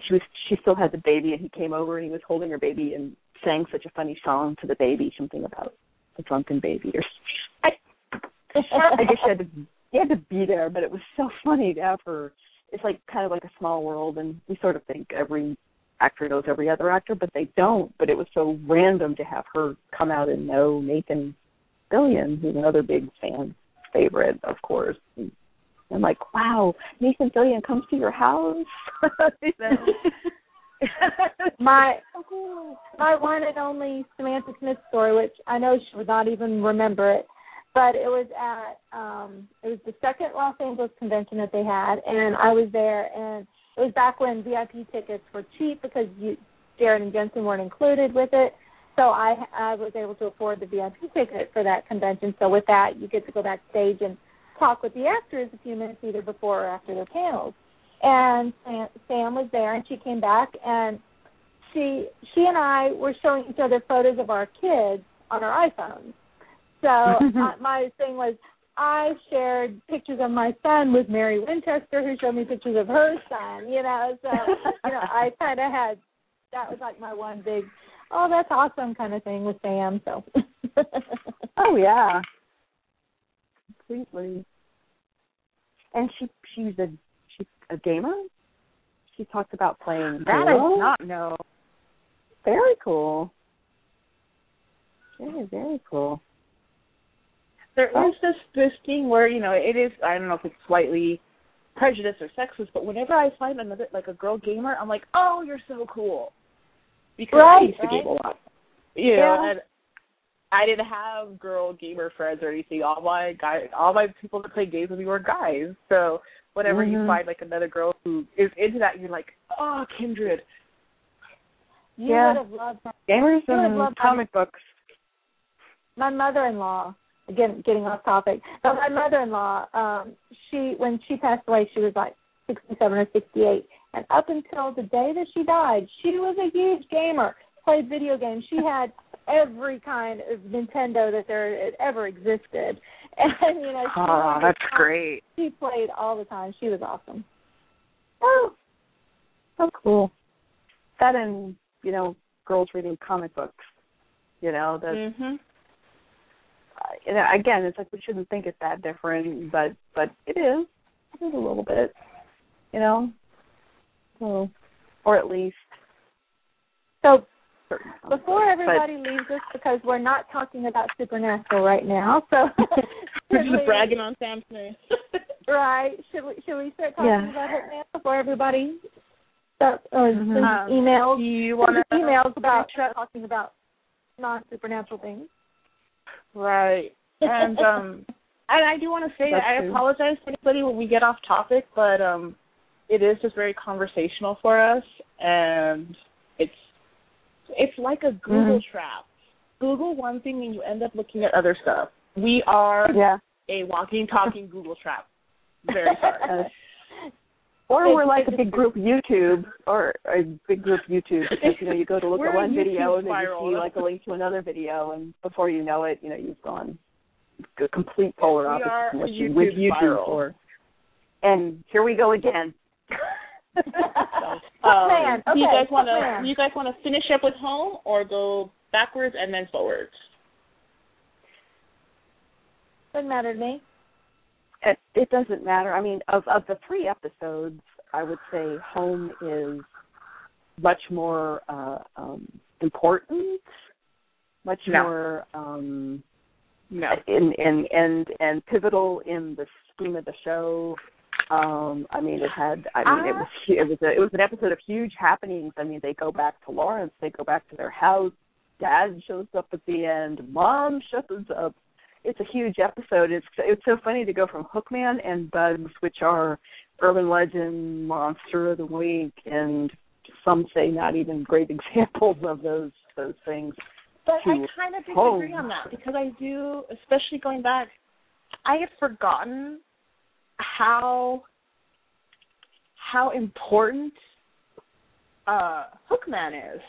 she was she still had the baby, and he came over and he was holding her baby and sang such a funny song to the baby, something about the drunken baby or I, guess she had to you had to be there, but it was so funny to have her. It's like kind of like a small world, and we sort of think every actor knows every other actor, but they don't. But it was so random to have her come out and know Nathan Fillion, who's another big fan favorite, of course. And I'm like, wow, Nathan Fillion comes to your house. You know? My my one and only Samantha Smith story, which I know she would not even remember it, but it was at um it was the second Los Angeles convention that they had, and I was there, and it was back when VIP tickets were cheap because you Jared and Jensen weren't included with it. So I I was able to afford the VIP ticket for that convention. So with that, you get to go backstage and talk with the actors a few minutes either before or after their panels. And Sam, was there, and she came back, and she she and I were showing each other photos of our kids on our iPhones. So uh, my thing was I shared pictures of my son with Mary Winchester, who showed me pictures of her son. You know, so you know I kind of had that was like my one big oh that's awesome kind of thing with Sam. So oh yeah, completely. And she she's a she's a gamer. She talks about playing. that I did not know. Very cool. Very very cool. There is this this thing where you know it is I don't know if it's slightly prejudiced or sexist, but whenever I find another like a girl gamer, I'm like, oh, you're so cool, because I Right, used to right. game a lot. You know, Yeah. and I didn't have girl gamer friends or anything. All my guys, all my people that play games with me were guys. So whenever you Mhm. find like another girl who is into that, you're like, oh, kindred. you Yeah. would have loved. Gamers You and loved comic books. my mother-in-law again getting off topic but my mother-in-law um she when she passed away she was like 67 or 68 and up until the day that she died she was a huge gamer played video games she had every kind of nintendo that there ever existed and you know she Oh, that's great. she played all the time she was awesome Oh, so cool. That and you know, girls reading comic books. You know, that Mhm. uh, you know, again, it's like we shouldn't think it's that different, but but it is. It is a little bit. You know, so or at least so certain. comic Before books, everybody leaves us, because we're not talking about Supernatural right now, so We're should we- just bragging on Sam Smith. Right? Should we should we start talking Yeah. about it now before everybody start or Mhm. send Um, emails? Do you Send want emails about talking about non supernatural things. Right. And um and I do want to say That's that I true. apologize to anybody when we get off topic, but um it is just very conversational for us and it's like a Google Mhm. trap. Google one thing and you end up looking at other stuff. We are yeah. a walking talking Google trap. Very sorry. Or It's- we're like a big group YouTube, or a big group YouTube because you know you go to look at one video and then you see like a link to another video, and before you know it, you know you've gone complete polar opposite are from what a you YouTube with YouTube for. And here we go again. Um, man, do you guys want to? Do you guys want to finish up with home or go backwards and then forwards? Doesn't matter to me. it, it doesn't matter. I mean, of of the three episodes, I would say home is much more uh um important, much No. more um No. in in and and pivotal in the scheme of the show. Um, I mean, it had. I mean, it Ah. was it was a, it was an episode of huge happenings. I mean, they go back to Lawrence. They go back to their house. Dad shows up at the end. Mom shows up. It's a huge episode. It's it's so funny to go from Hookman and Bugs, which are urban legend, monster of the week, and some say not even great examples of those those things. But I kind of disagree home. on that because I do, especially going back, I had forgotten how how important uh Hookman is.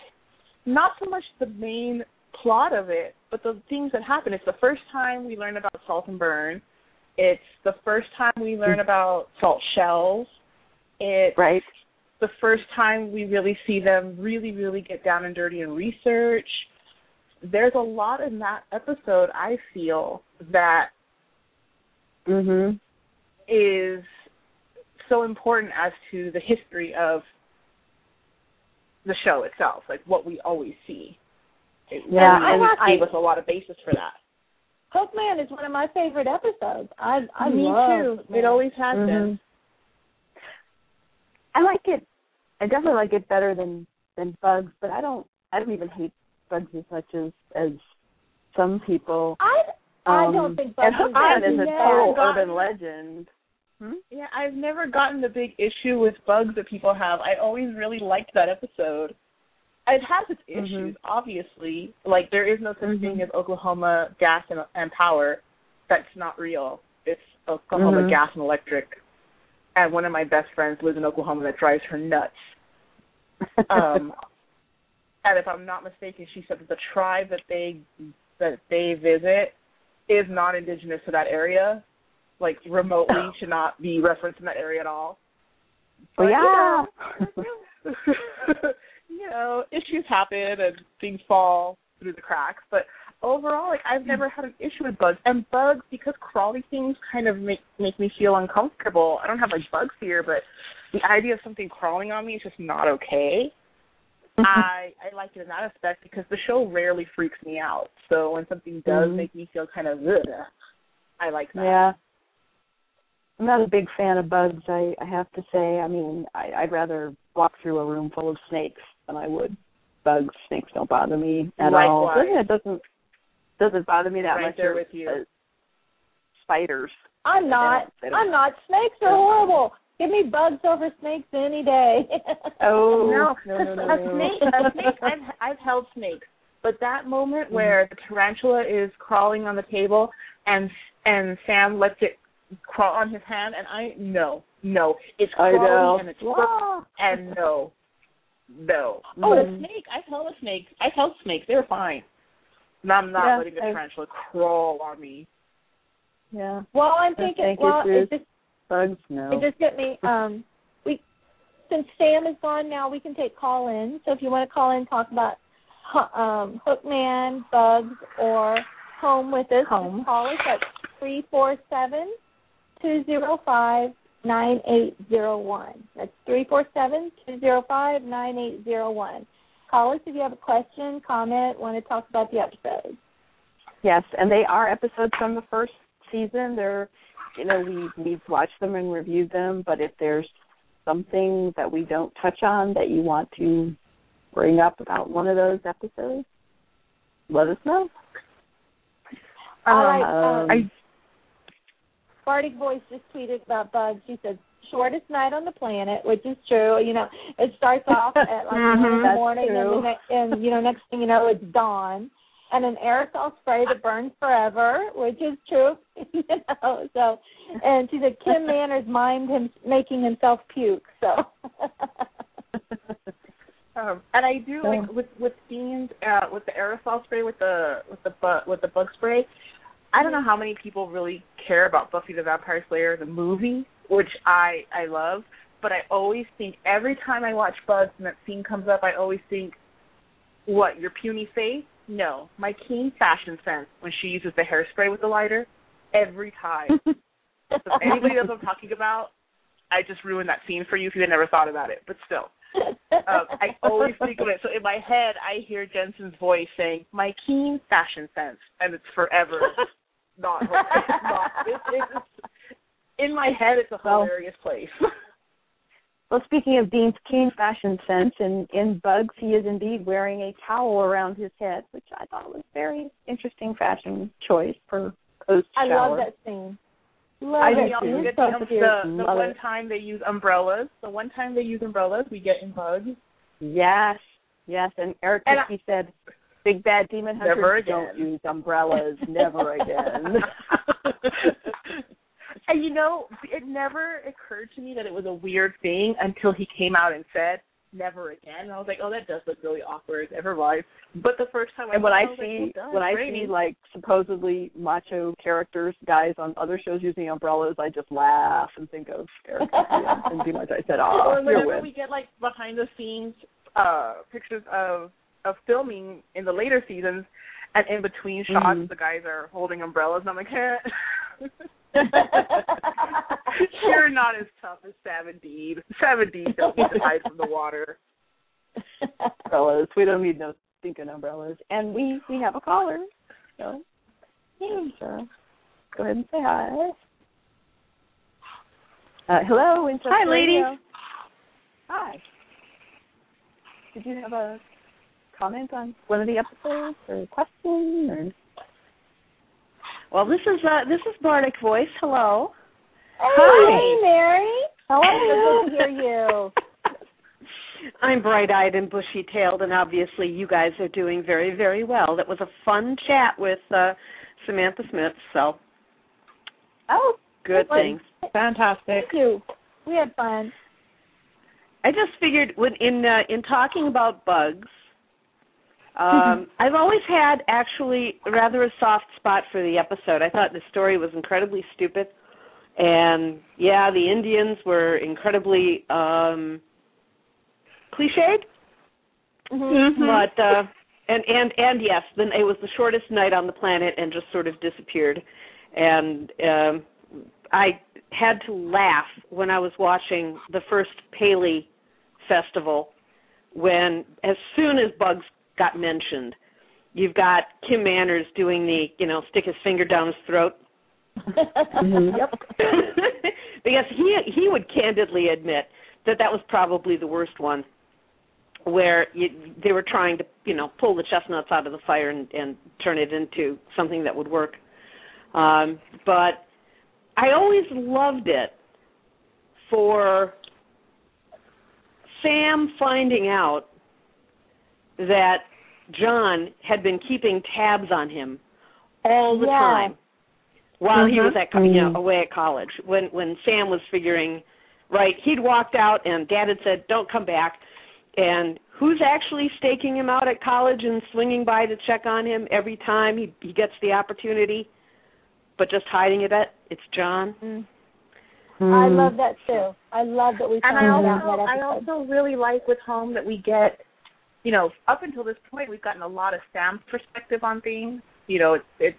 Not so much the main plot of it, but the things that happen. It's the first time we learn about salt and burn. It's the first time we learn about salt shells. It's Right. the first time we really see them really, really get down and dirty and research. There's a lot in that episode I feel that Mhm. Is so important as to the history of the show itself, like what we always see. It, Yeah, and, and and it I- gave us a lot of basis for that. Hookman is one of my favorite episodes. I I Me love too. Hookman. It always has Mhm. been. I like it. I definitely like it better than than Bugs, but I don't. I don't even hate Bugs as much as as some people. I I Um, don't think and Bugs is Hookman is a total urban legend. Hmm? Yeah, I've never gotten the big issue with bugs that people have. I always really liked that episode. It has its Mhm. issues, obviously. Like there is no such Mhm. thing as Oklahoma gas and, and power. That's not real. It's Oklahoma Mhm. gas and electric. And one of my best friends lives in Oklahoma that drives her nuts. Um, and if I'm not mistaken, she said that the tribe that they that they visit is not indigenous to that area. Like remotely should not be referenced in that area at all. But, yeah. You know, you know, issues happen and things fall through the cracks. But overall, like I've never had an issue with bugs. And bugs, because crawly things kind of make make me feel uncomfortable. I don't have like bug fear, but the idea of something crawling on me is just not okay. I I like it in that aspect because the show rarely freaks me out. So when something does Mhm. make me feel kind of ugh, I like that. Yeah. I'm not a big fan of bugs. I, I have to say. I mean, I, I'd rather walk through a room full of snakes than I would bugs. Snakes don't bother me at all. Likewise. Yeah, It doesn't doesn't bother me that Right much. there with you. as spiders. I'm not. They don't- they don't- I'm not. Snakes are horrible. Give me bugs over snakes any day. Oh no, no, no, no, a no. snake, a snake. I've I've held snakes, but that moment Mm-hmm. where the tarantula is crawling on the table and and Sam lets it crawl on his hand, and I no, no, it's I crawling know. and it's crook, and no, no. Oh, Mhm. a snake! I've held a snake. I've held snakes. They're fine. And I'm not Yeah, letting the I- tarantula crawl on me. Yeah, well, I'm thinking. think Well, it's it just bugs. No. it just hit me. Um, we since Sam is gone now, we can take call in. So if you want to call in, talk about Hu- um, Hookman, Bugs, or Home with us, Home. just call us at three four seven two zero five nine eight zero one. That's three four seven two zero five nine eight zero one. Call us if you have a question, comment, want to talk about the episode. Yes, and they are episodes from the first season. They're, you know, we we've watched them and reviewed them. But if there's something that we don't touch on that you want to bring up about one of those episodes, let us know. All right, um, I Bardic Voice just tweeted about bugs. She said, shortest night on the planet, which is true. You know, it starts off at like one in the morning, and, the ne- and you know, next thing you know, it's dawn, and an aerosol spray that burns forever, which is true. you know, so, and she said Kim Manners mimed him making himself puke. So, Um, and I do like with with beans uh, with the aerosol spray with the with the bu- with the bug spray. I don't know how many people really care about Buffy the Vampire Slayer the movie, which I I love, but I always think every time I watch Bugs and that scene comes up, I always think, what your puny face? No, my keen fashion sense when she uses the hairspray with the lighter every time. so if anybody knows what I'm talking about, I just ruined that scene for you if you had never thought about it. But still um, I always think of it. So in my head, I hear Jensen's voice saying, "My keen fashion sense," and it's forever not. not it, it's, in my head, it's a Well- hilarious place. Well, speaking of Dean's keen fashion sense, in in Bugs, he is indeed wearing a towel around his head, which I thought was very interesting fashion choice for post I love that scene. Love I And do we that also get the, cute. the, the one it. time they use umbrellas. The one time they use umbrellas, we get in bugs. Yes, yes, and Eric And I- said, "Big bad demon hunters Never don't again." use umbrellas, never again." and you know, it never occurred to me that it was a weird thing until he came out and said, "Never again." And I was like, "Oh, that does look really awkward." Never mind. But the first time I And when I like, see "Well, duh, when I see like supposedly macho characters, guys on other shows using umbrellas, I just laugh and think of Eric and do much. I said, "Oh, whenever with." we get like behind the scenes uh pictures of of filming in the later seasons and in between shots Mhm. the guys are holding umbrellas and I'm like, eh. You're not as tough as Sam and Dean. Sam and Dean don't need to hide from the water. umbrellas. We don't need no stinking umbrellas. And we we have a caller. So, yeah, sure. Go ahead and say hi. Uh, hello, Winchester Hi, ladies. Hi. Did you have a comment on one of the episodes or a question or? Well, this is uh, this is Bardic Voice. Hello. Hey, Mary. How are you? Good to hear you. I'm bright-eyed and bushy-tailed, and obviously you guys are doing very, very well. That was a fun chat with uh, Samantha Smith. So, Oh, good things. Fantastic. Thank you. We had fun. I just figured when in uh, in talking about bugs, um, I've always had actually rather a soft spot for the episode. I thought the story was incredibly stupid, and yeah, the Indians were incredibly um, cliched. Mm-hmm. But uh, and and and yes, then it was the shortest night on the planet and just sort of disappeared. And um, I had to laugh when I was watching the first Paley festival when as soon as bugs got mentioned, you've got Kim Manners doing the, you know, stick his finger down his throat. yep. because he he would candidly admit that that was probably the worst one where you, they were trying to you know pull the chestnuts out of the fire and, and turn it into something that would work um but i always loved it for sam finding out that john had been keeping tabs on him all the Yeah. time while he was Mhm. at you know Mhm. away at college when when Sam was figuring right he'd walked out and dad had said don't come back and who's actually staking him out at college and swinging by to check on him every time he he gets the opportunity but just hiding it at it's John Mm. Hmm. I love that too. I love that we And found I out also that I also really like with home that we get you know, up until this point we've gotten a lot of Sam's perspective on things. You know, it's it's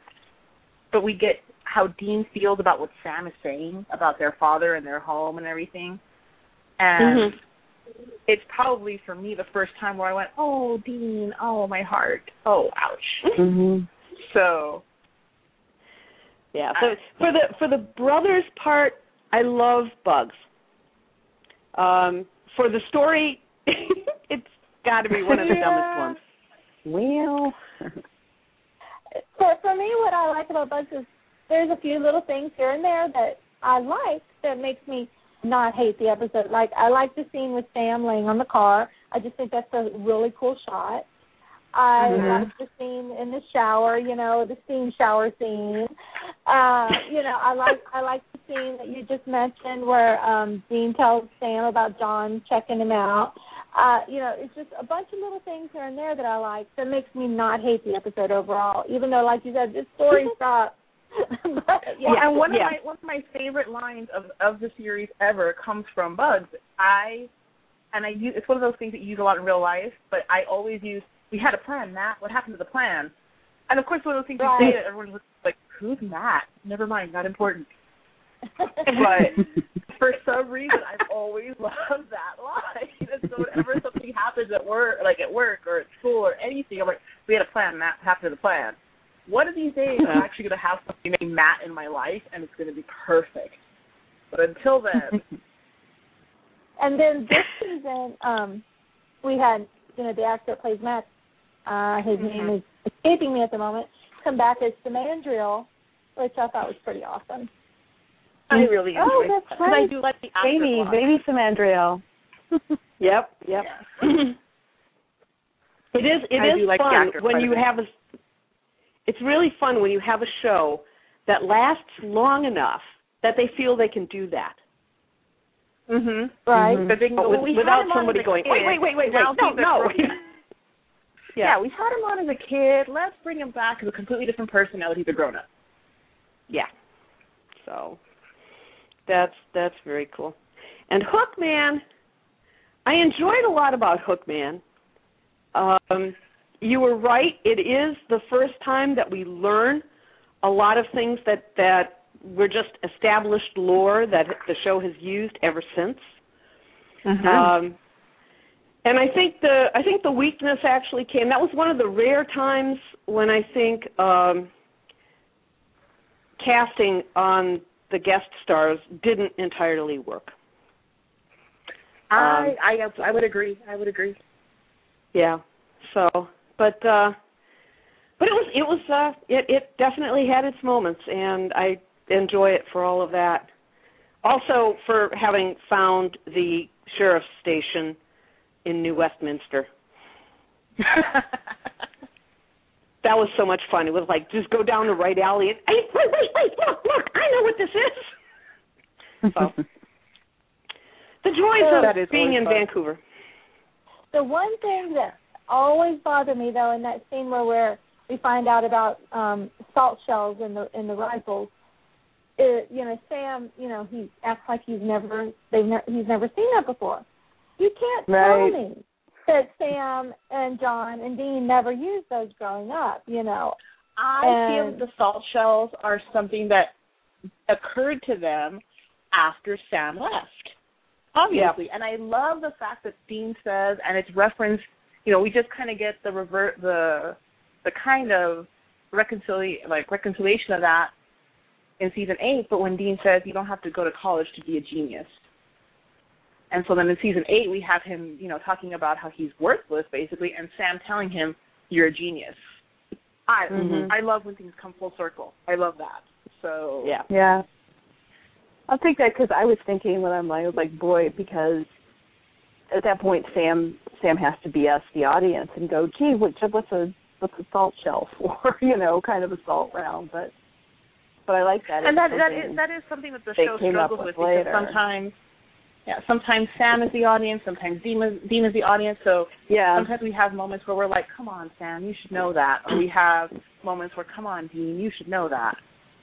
but we get how Dean feels about what Sam is saying about their father and their home and everything. And it's probably for me the first time where I went, Oh, Dean, oh my heart. Oh, ouch. Mhm. So yeah so for the for the brothers part I love bugs um for the story got to be one of the dumbest ones Well, For for me, what I like about Bugs is there's a few little things here and there that I like that makes me not hate the episode. Like I like the scene with Sam laying on the car. I just think that's a really cool shot. I Mhm. like the scene in the shower, you know, the steam shower scene. Uh, you know, I like I like the scene that you just mentioned where um Dean tells Sam about John checking him out. Uh, you know, it's just a bunch of little things here and there that I like that makes me not hate the episode overall, even though like you said, this story sucks. but yeah, Well, and one yeah. of my one of my favorite lines of of the series ever comes from Bugs. I and I use it's one of those things that you use a lot in real life, but I always use we had a plan, Matt. What happened to the plan? And of course one of those things Right. you say that everyone's like, Who's Matt? Never mind, not important. But for some reason I've always loved that line. And so whenever something happens at work like at work or at school or anything, I'm like, We had a plan, Matt, happened to the plan? One of these days I'm actually gonna have something named Matt in my life and it's gonna be perfect. But until then, and then this season, um, we had you know the actor that plays Matt. Uh, his Mhm. name is escaping me at the moment. Come back as Samandriel, which I thought was pretty awesome. I really enjoyed Oh, that's that. 'Cause I right. do like the actor Baby, block. baby Samandriel. Yep, yep. it is it I is like fun when you have a it's really fun when you have a show that lasts long enough that they feel they can do that. Mm Mhm. Right. Mhm. But they can But go, with- well, we without had him on somebody going, kid. wait, wait, wait, wait, wait, no, he's no. grown- yeah, we had him on as a kid. Let's bring him back as a completely different person now that he's a grown up. Yeah. So that's that's very cool. And Hookman, I enjoyed a lot about Hookman. Um, you were right. It is the first time that we learn a lot of things that that were just established lore that the show has used ever since. Um, and I think the I think the weakness actually came. That was one of the rare times when I think um, casting on the guest stars didn't entirely work. I I I would agree. I would agree. Yeah. So, but uh but it was it was uh it it definitely had its moments and I enjoy it for all of that. Also for having found the sheriff's station in New Westminster. That was so much fun. It was like just go down the right alley and hey, wait, wait, wait, look, look, I know what this is. So the joys That of is being in fun. Vancouver. The one thing that always bothered me though in that scene where we're, we find out about um salt shells in the in the rifles, it, you know Sam, you know he acts like he's never they've ne- he's never seen that before. You can't Right. tell me that Sam and John and Dean never used those growing up. You know, I feel And- that the salt shells are something that occurred to them after Sam left. Obviously. And I love the fact that Dean says and it's referenced you know, we just kinda get the revert the the kind of reconciliation like reconciliation of that in season eight, but when Dean says you don't have to go to college to be a genius. And so then in season eight we have him, you know, talking about how he's worthless basically and Sam telling him, You're a genius. I Mhm. I love when things come full circle. I love that. So Yeah. Yeah. I'll take that because I was thinking when I'm like, I was like, boy, because at that point Sam Sam has to BS the audience and go, gee, what, what's a what's a salt shell for? you know, kind of a salt round. But but I like that. and that that is that is something that the show came struggles with with because later. sometimes yeah, sometimes Sam is the audience, sometimes Dean is, Dean is the audience. So yeah. sometimes we have moments where we're like, "Come on, Sam, you should know that," or we have moments where, "Come on, Dean, you should know that."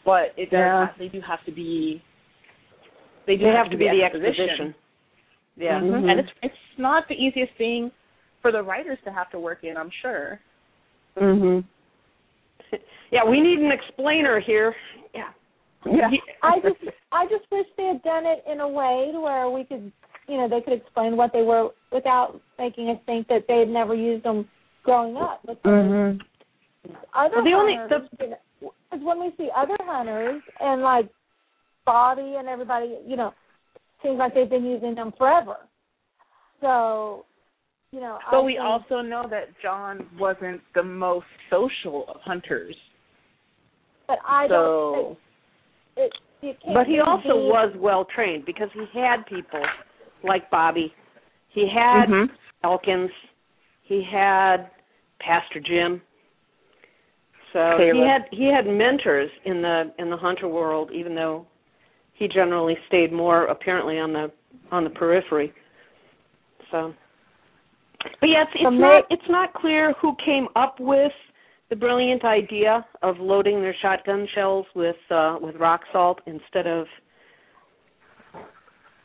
But it does. Yeah. Have, they do have to be. They do They have to be the exposition. exposition. Yeah. Mhm. Mhm. and it's it's not the easiest thing for the writers to have to work in. I'm sure. Mhm. Yeah, we need an explainer here. Yeah. Yeah. I just I just wish they had done it in a way to where we could, you know, they could explain what they were without making us think that they had never used them growing up. Because Mhm. other Well, the only- hunters, because when we see other hunters and like Bobby and everybody, you know, seems like they've been using them forever. So, you know, But I we think- also know that John wasn't the most social of hunters. but I don't. So It, it But he also the- was well trained because he had people like Bobby. He had Mhm. Elkins. He had Pastor Jim. So he had he had mentors in the in the hunter world, even though he generally stayed more apparently on the on the periphery. So, but yeah, it's, it's not it's not clear who came up with the brilliant idea of loading their shotgun shells with uh with rock salt instead of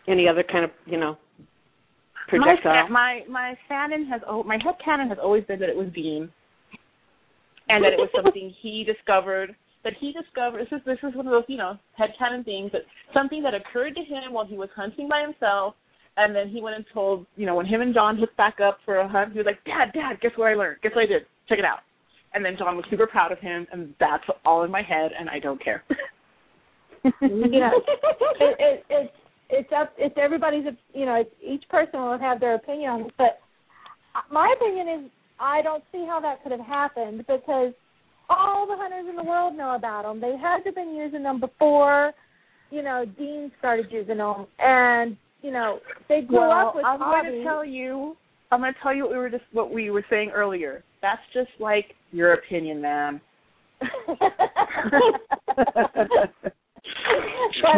any other kind of you know projectile. My my my fanon has oh, my head canon has always been that it was Dean, and that it was something he discovered. That he discovered. This is this is one of those you know head canon things that something that occurred to him while he was hunting by himself, and then he went and told you know when him and John hooked back up for a hunt. He was like, Dad, Dad, guess what I learned? Guess what I did? Check it out. And then John was super proud of him, and that's all in my head, and I don't care. you know, it, it, it's it's up it's everybody's you know it's, each person will have their opinion on it. But my opinion is I don't see how that could have happened because all the hunters in the world know about them. They had to have been using them before, you know, Dean started using them, and you know they grew well, up with. I'm hobbies. going to tell you. I'm going to tell you what we were just what we were saying earlier. That's just like your opinion, ma'am. well,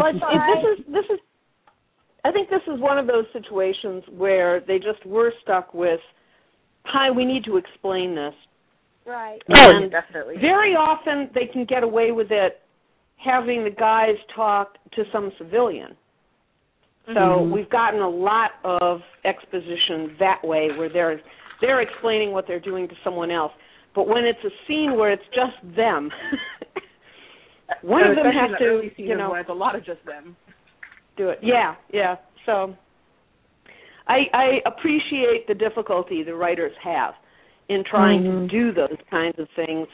it's, this is this is. I think this is one of those situations where they just were stuck with, "Hi, we need to explain this." Right. Oh, And definitely. Very often they can get away with it having the guys talk to some civilian. So Mhm. we've gotten a lot of exposition that way where they're they're explaining what they're doing to someone else. But when it's a scene where it's just them, one of them has to, early you know, it's a lot of just them. do it. Yeah, yeah. So I I appreciate the difficulty the writers have in trying Mhm. to do those kinds of things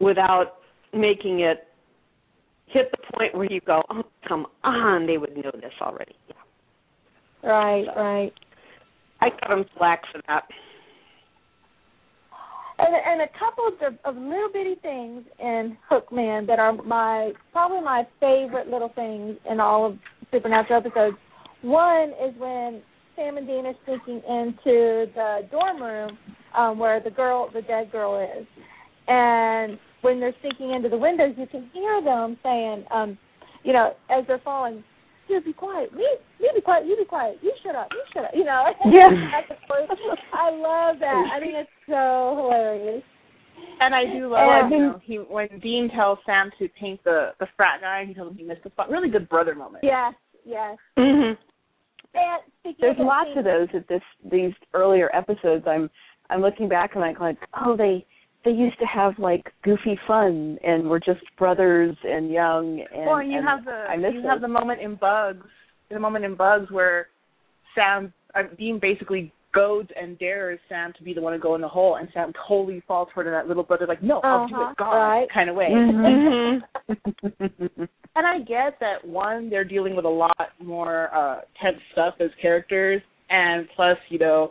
without making it hit the point where you go, "Oh, come on, they would know this already." Yeah. Right. Right. I cut them slack for that. And, and a couple of, of little bitty things in Hookman that are my probably my favorite little things in all of Supernatural episodes. One is when Sam and Dean are sneaking into the dorm room um, where the girl, the dead girl, is, and when they're sneaking into the windows, you can hear them saying, um, you know, as they're falling, "You be quiet, me, you be quiet, you be quiet, you shut up, you shut up," you know. Yeah. I love that. I mean, it's so hilarious. And I do love And- you know, he when Dean tells Sam to paint the the frat guy, he tells him he missed the spot. Really good brother moment. Yes, yes. Mhm. And There's of lots of those at this these earlier episodes. I'm I'm looking back and I'm like, oh, they they used to have like goofy fun and were just brothers and young and well, you and have the I miss you those. have the moment in Bugs, the moment in Bugs where Sam uh, Dean basically goads and dares Sam to be the one to go in the hole, and Sam totally falls for it in that little brother, like, no, I'll do Uh-huh, it, God, right. kind of way. Mhm. And I get that one, they're dealing with a lot more uh tense stuff as characters, and plus, you know,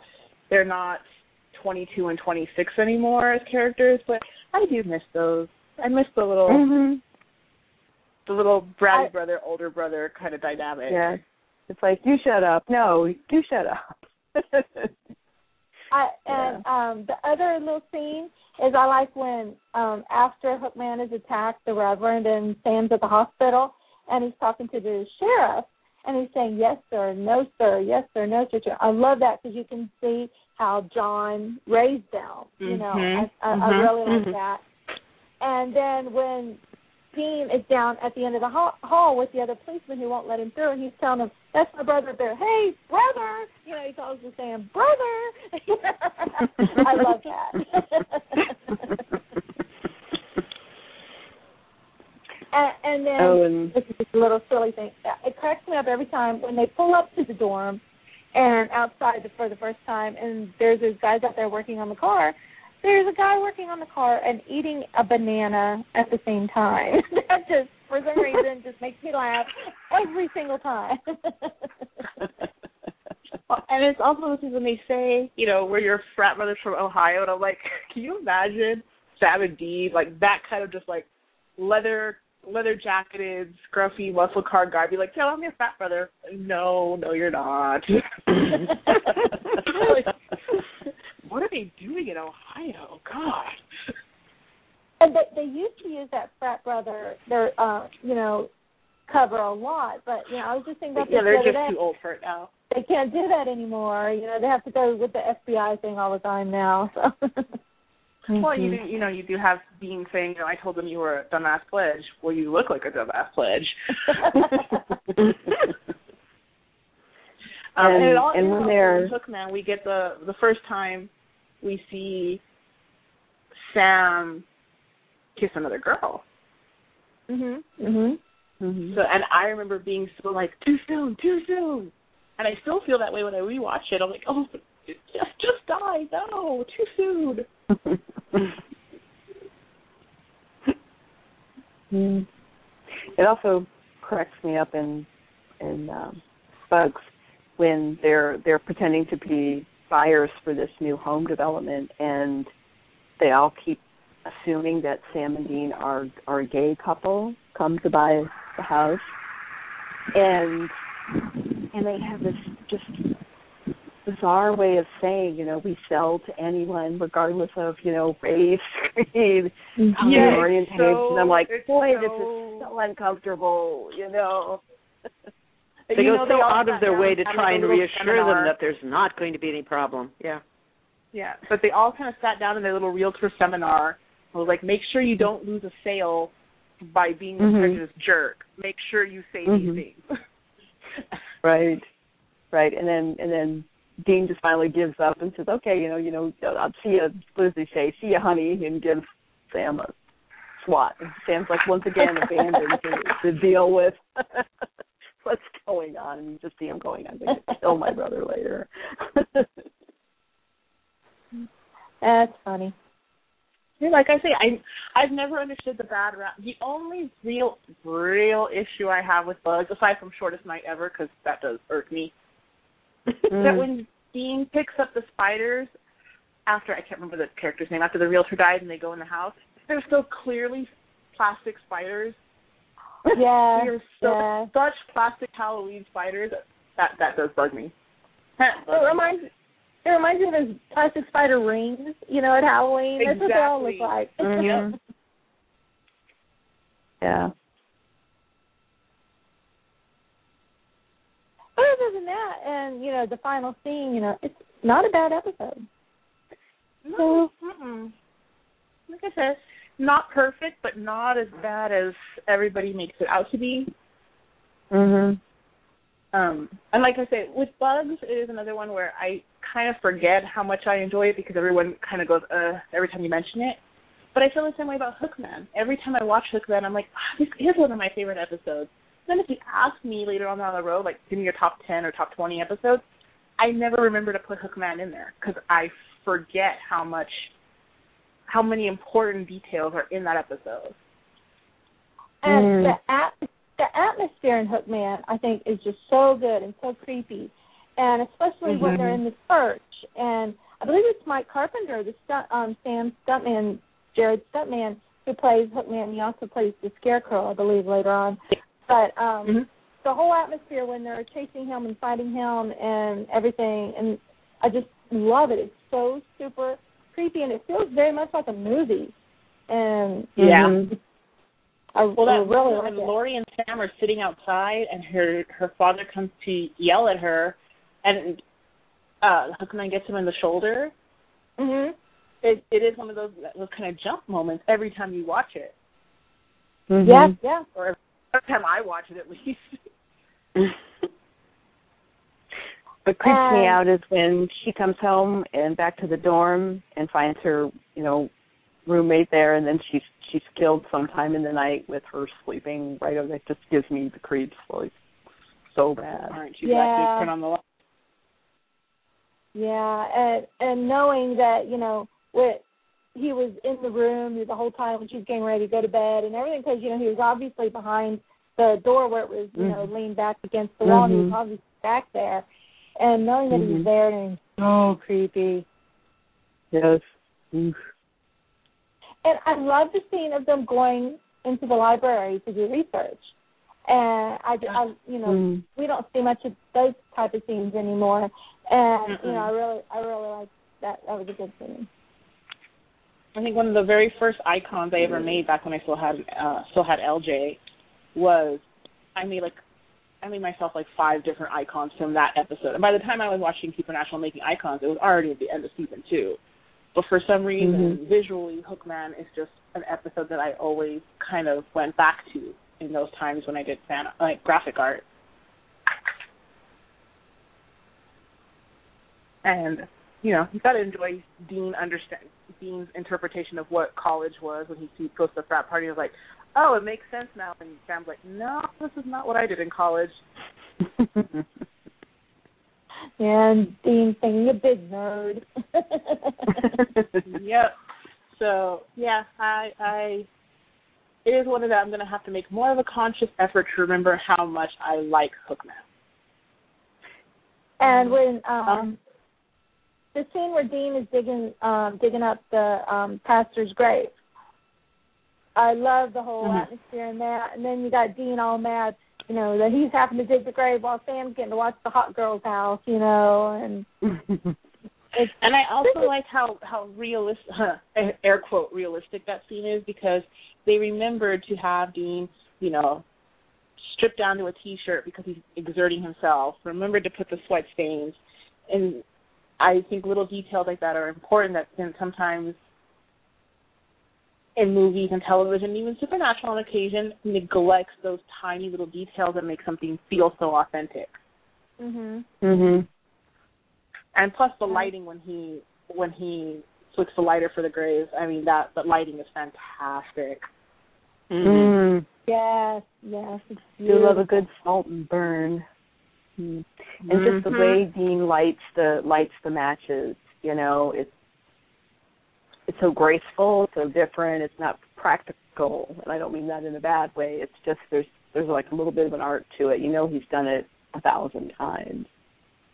they're not 22 and 26 anymore as characters, but I do miss those. I miss the little Mhm. the little bratty I- brother, older brother kind of dynamic. Yeah. It's like you shut up. No, you shut up. I, and um the other little scene is I like when um after Hookman is attacked, the Reverend and Sam's at the hospital, and he's talking to the sheriff, and he's saying yes sir, no sir, yes sir, no sir. I love that because you can see how John raised them. You know, Mhm. I, I, I Mhm. really like Mhm. that. And then when Dean is down at the end of the hall, hall with the other policeman who won't let him through, and he's telling him, "That's my brother there. Hey, brother!" You know, he's always just saying, "Brother." I love that. and, and then oh, and this is just a little silly thing. It cracks me up every time when they pull up to the dorm and outside for the first time, and there's those guys out there working on the car. There's a guy working on the car and eating a banana at the same time. that just, for some reason, just makes me laugh every single time. And it's also this is when they say, you know, we're your frat brothers from Ohio, and I'm like, can you imagine Sam and Dean, like that kind of just like leather leather jacketed, scruffy muscle car guy be like, "Tell I'm your frat brother." No, no, you're not. Like, what are they doing in Ohio? God. and they, they used to use that frat brother, their, uh, you know, cover a lot. But you know, I was just thinking about Yeah, they're the other just day. too old for it now. They can't do that anymore. You know, they have to go with the FBI thing all the time now. So. Well, you Mhm. do, you know, you do have Dean saying, you know, I told them you were a dumbass pledge. Well, you look like a dumbass pledge. Um, and, And- it all and when they're- Hookman, we get the the first time we see Sam kiss another girl. mhm. Mhm. Mhm. So, and I remember being so like, too soon, too soon. And I still feel that way when I rewatch it. I'm like, oh, just just died. No, too soon. Mm. It also cracks me up in in um, Bugs when they're they're pretending to be buyers for this new home development, and they all keep assuming that Sam and Dean are are a gay couple come to buy the house, and and they have this just bizarre way of saying, you know, we sell to anyone regardless of, you know, race, creed, yeah, orientation. so, I'm like, boy, so... this is so uncomfortable, you know. they you go know, so they out of their way to try and reassure seminar. them that there's not going to be any problem. Yeah. Yeah, but they all kind of sat down in their little realtor seminar. I was like, make sure you don't lose a sale by being a Mhm. prejudiced jerk. Make sure you say Mhm. these things. Right. Right. And then and then Dean just finally gives up and says, Okay, you know, you know, I'll see you what does he say? See you honey and gives Sam a swat. And Sam's like once again abandoned to, to deal with what's going on and you just see him going, I'm gonna kill my brother later. That's funny. Yeah, like I say, I I've never understood the bad rap. The only real real issue I have with Bugs, aside from Shortest Night Ever, because that does irk me, that Mm. when Dean picks up the spiders after I can't remember the character's name after the realtor died and they go in the house, they're so clearly plastic spiders. Yeah. They're so yeah. such plastic Halloween spiders. That that does bug me. It reminds it reminds me of those plastic spider rings, you know, at Halloween. That's what they all look Exactly. like. Mhm. Yeah. But other than that, and you know, the final scene, you know, it's not a bad episode. No, mm-mm. like I said, not perfect, but not as bad as everybody makes it out to be. Mhm. Um, and like I say, with Bugs, it is another one where I kind of forget how much I enjoy it because everyone kind of goes, uh, every time you mention it. But I feel the same way about Hookman. Every time I watch Hookman, I'm like, ah, this is one of my favorite episodes. Then if you ask me later on down the road, like, give me your top 10 or top 20 episodes, I never remember to put Hookman in there because I forget how much, how many important details are in that episode. And Mm. the at the atmosphere in Hookman, I think, is just so good and so creepy, and especially when they're in the church. And I believe it's Mike Carpenter, the stunt, um, Sam stuntman, Jared stuntman, who plays Hookman. He also plays the Scarecrow, I believe, later on. But um Mhm. the whole atmosphere when they're chasing him and fighting him and everything, and I just love it. It's so super creepy, and it feels very much like a movie. And Yeah. Mhm. I, Well, I that really when like. Lori and Sam are sitting outside, and her her father comes to yell at her, and uh Hookman gets him in the shoulder. Mhm. It it is one of those those kind of jump moments every time you watch it, Mhm. Yeah, yeah. or every time I watch it at least. What creeps me Um, out is when she comes home and back to the dorm and finds her, you know, roommate there, and then she's she's killed sometime in the night with her sleeping right over. That just gives me the creeps, like so bad. Aren't you Yeah. glad to turn on the light? Yeah, and and knowing that you know what he was in the room the whole time when she was getting ready to go to bed and everything, because you know he was obviously behind the door where it was you know Mhm. leaned back against the wall. and He was Mhm. obviously back there, and knowing that he Mhm. was there and so creepy. Yes. Oof. And I love the scene of them going into the library to do research. And I, I you know, Mm. we don't see much of those type of scenes anymore. And you Mm-mm. know, I really, I really like that. That was a good scene. I think one of the very first icons I ever made back when I still had uh still had LJ was I made like I made myself like five different icons from that episode. And by the time I was watching Supernatural making icons, it was already at the end of season two. But for some reason, visually, Hookman is just an episode that I always kind of went back to in those times when I did fan like graphic art. And you know, you got to enjoy Dean understand Dean's interpretation of what college was when he sees goes to the frat party. He was like, "Oh, it makes sense now." And Sam's like, "No, this is not what I did in college." And Dean thinking a big nerd. yep. So yeah, I I it is one of that I'm going to have to make more of a conscious effort to remember how much I like Hookman. And when um the scene where Dean is digging um digging up the um pastor's grave. I love the whole Mhm. atmosphere in that. And then you got Dean all mad, you know, that he's having to dig the grave while Sam's getting to watch the hot girl's house, you know, and it's And I also like how how realistic, huh, air quote realistic that scene is because they remembered to have Dean, you know, stripped down to a t-shirt because he's exerting himself. Remembered to put the sweat stains, and I think little details like that are important. That can sometimes in movies and television, even supernatural on occasion, neglects those tiny little details that make something feel so authentic. mhm. mhm. and plus the lighting when he when he flicks the lighter for the grave. I mean that the lighting is fantastic. Mm. Yes, yes. It's Do love a good salt and burn. Mm. And just the way Dean lights the lights the matches, you know, it's it's so graceful, it's so different, it's not practical, and I don't mean that in a bad way. It's just there's there's like a little bit of an art to it. You know he's done it a thousand times.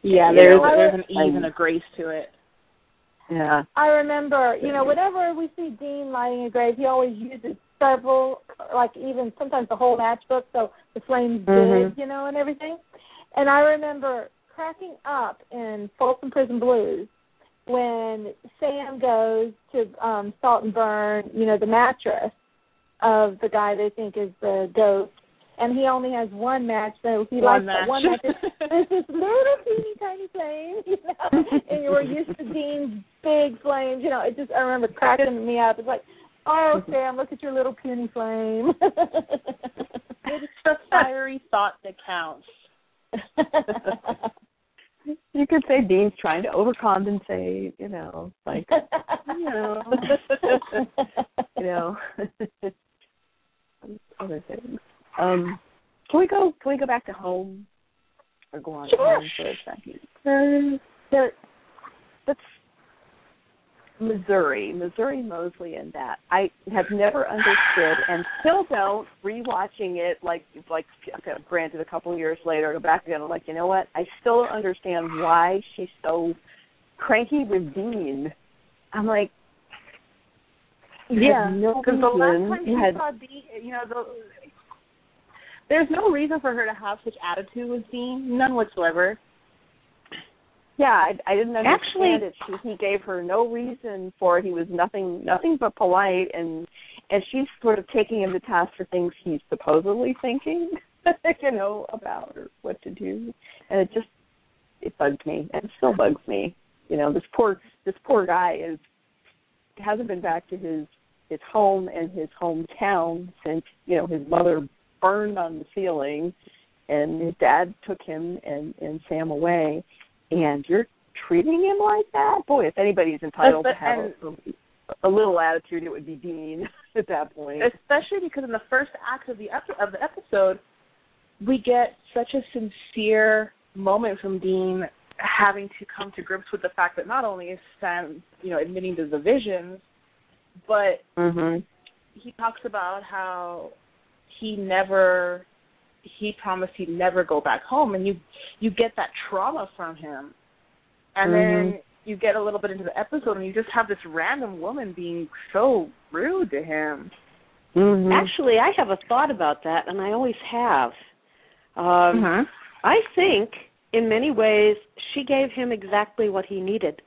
Yeah, You there's know, there's an ease and- and a grace to it. Yeah. I remember, you know, whenever we see Dean lighting a grave, he always uses several, like even sometimes the whole matchbook, so the flames Mhm. big, you know, and everything. And I remember cracking up in Folsom Prison Blues when Sam goes to um salt and burn, you know, the mattress of the guy they think is the ghost, and he only has one match, so he One that match. one match. There's this little teeny tiny flame, you know, and you were used to Dean's big flames, you know. It just I remember cracking me up. It's like, oh Sam, look at your little puny flame. It's the fiery thought that counts. You could say Dean's trying to overcompensate, you know, like you know, you know, other things. Um, can we go? Can we go back to home, or go on Sure. home for a second? Uh, there, that's Missouri, Missouri Mosley, and that I have never understood, and still don't. Rewatching it, like like okay, granted, a couple of years later, I go back again. I'm like, you know what? I still don't understand why she's so cranky with Dean. I'm like, yeah, no because the last time You she had saw Dean, you know, the, there's no reason for her to have such attitude with Dean, none whatsoever. Yeah, I, I didn't understand Actually- it. She, he gave her no reason for it. He was nothing, nothing but polite, and and she's sort of taking him to task for things he's supposedly thinking, you know, about or what to do. And it just it bugged me, and it still bugs me. You know, this poor this poor guy is hasn't been back to his his home and his hometown since you know his mother burned on the ceiling, and his dad took him and and Sam away and you're treating him like that, boy, if anybody's entitled But- to have a, a little attitude, it would be Dean at that point. especially because in the first act of the epi- of the episode, we get such a sincere moment from Dean having to come to grips with the fact that not only is Sam, you know, admitting to the visions, but Mhm. he talks about how he never he promised he'd never go back home and you you get that trauma from him and then you get a little bit into the episode and you just have this random woman being so rude to him Mhm. Actually, I have a thought about that, and I always have. Um, I think, in many ways, she gave him exactly what he needed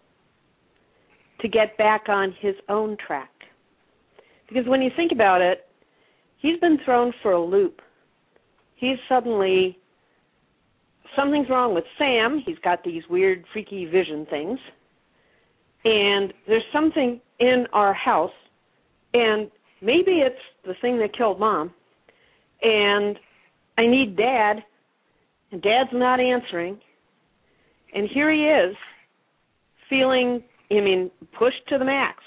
to get back on his own track. Because when you think about it, he's been thrown for a loop. He's suddenly something's wrong with Sam. He's got these weird, freaky vision things, and there's something in our house, and maybe it's the thing that killed mom, and I need dad, and dad's not answering, and here he is, feeling, I mean, pushed to the max.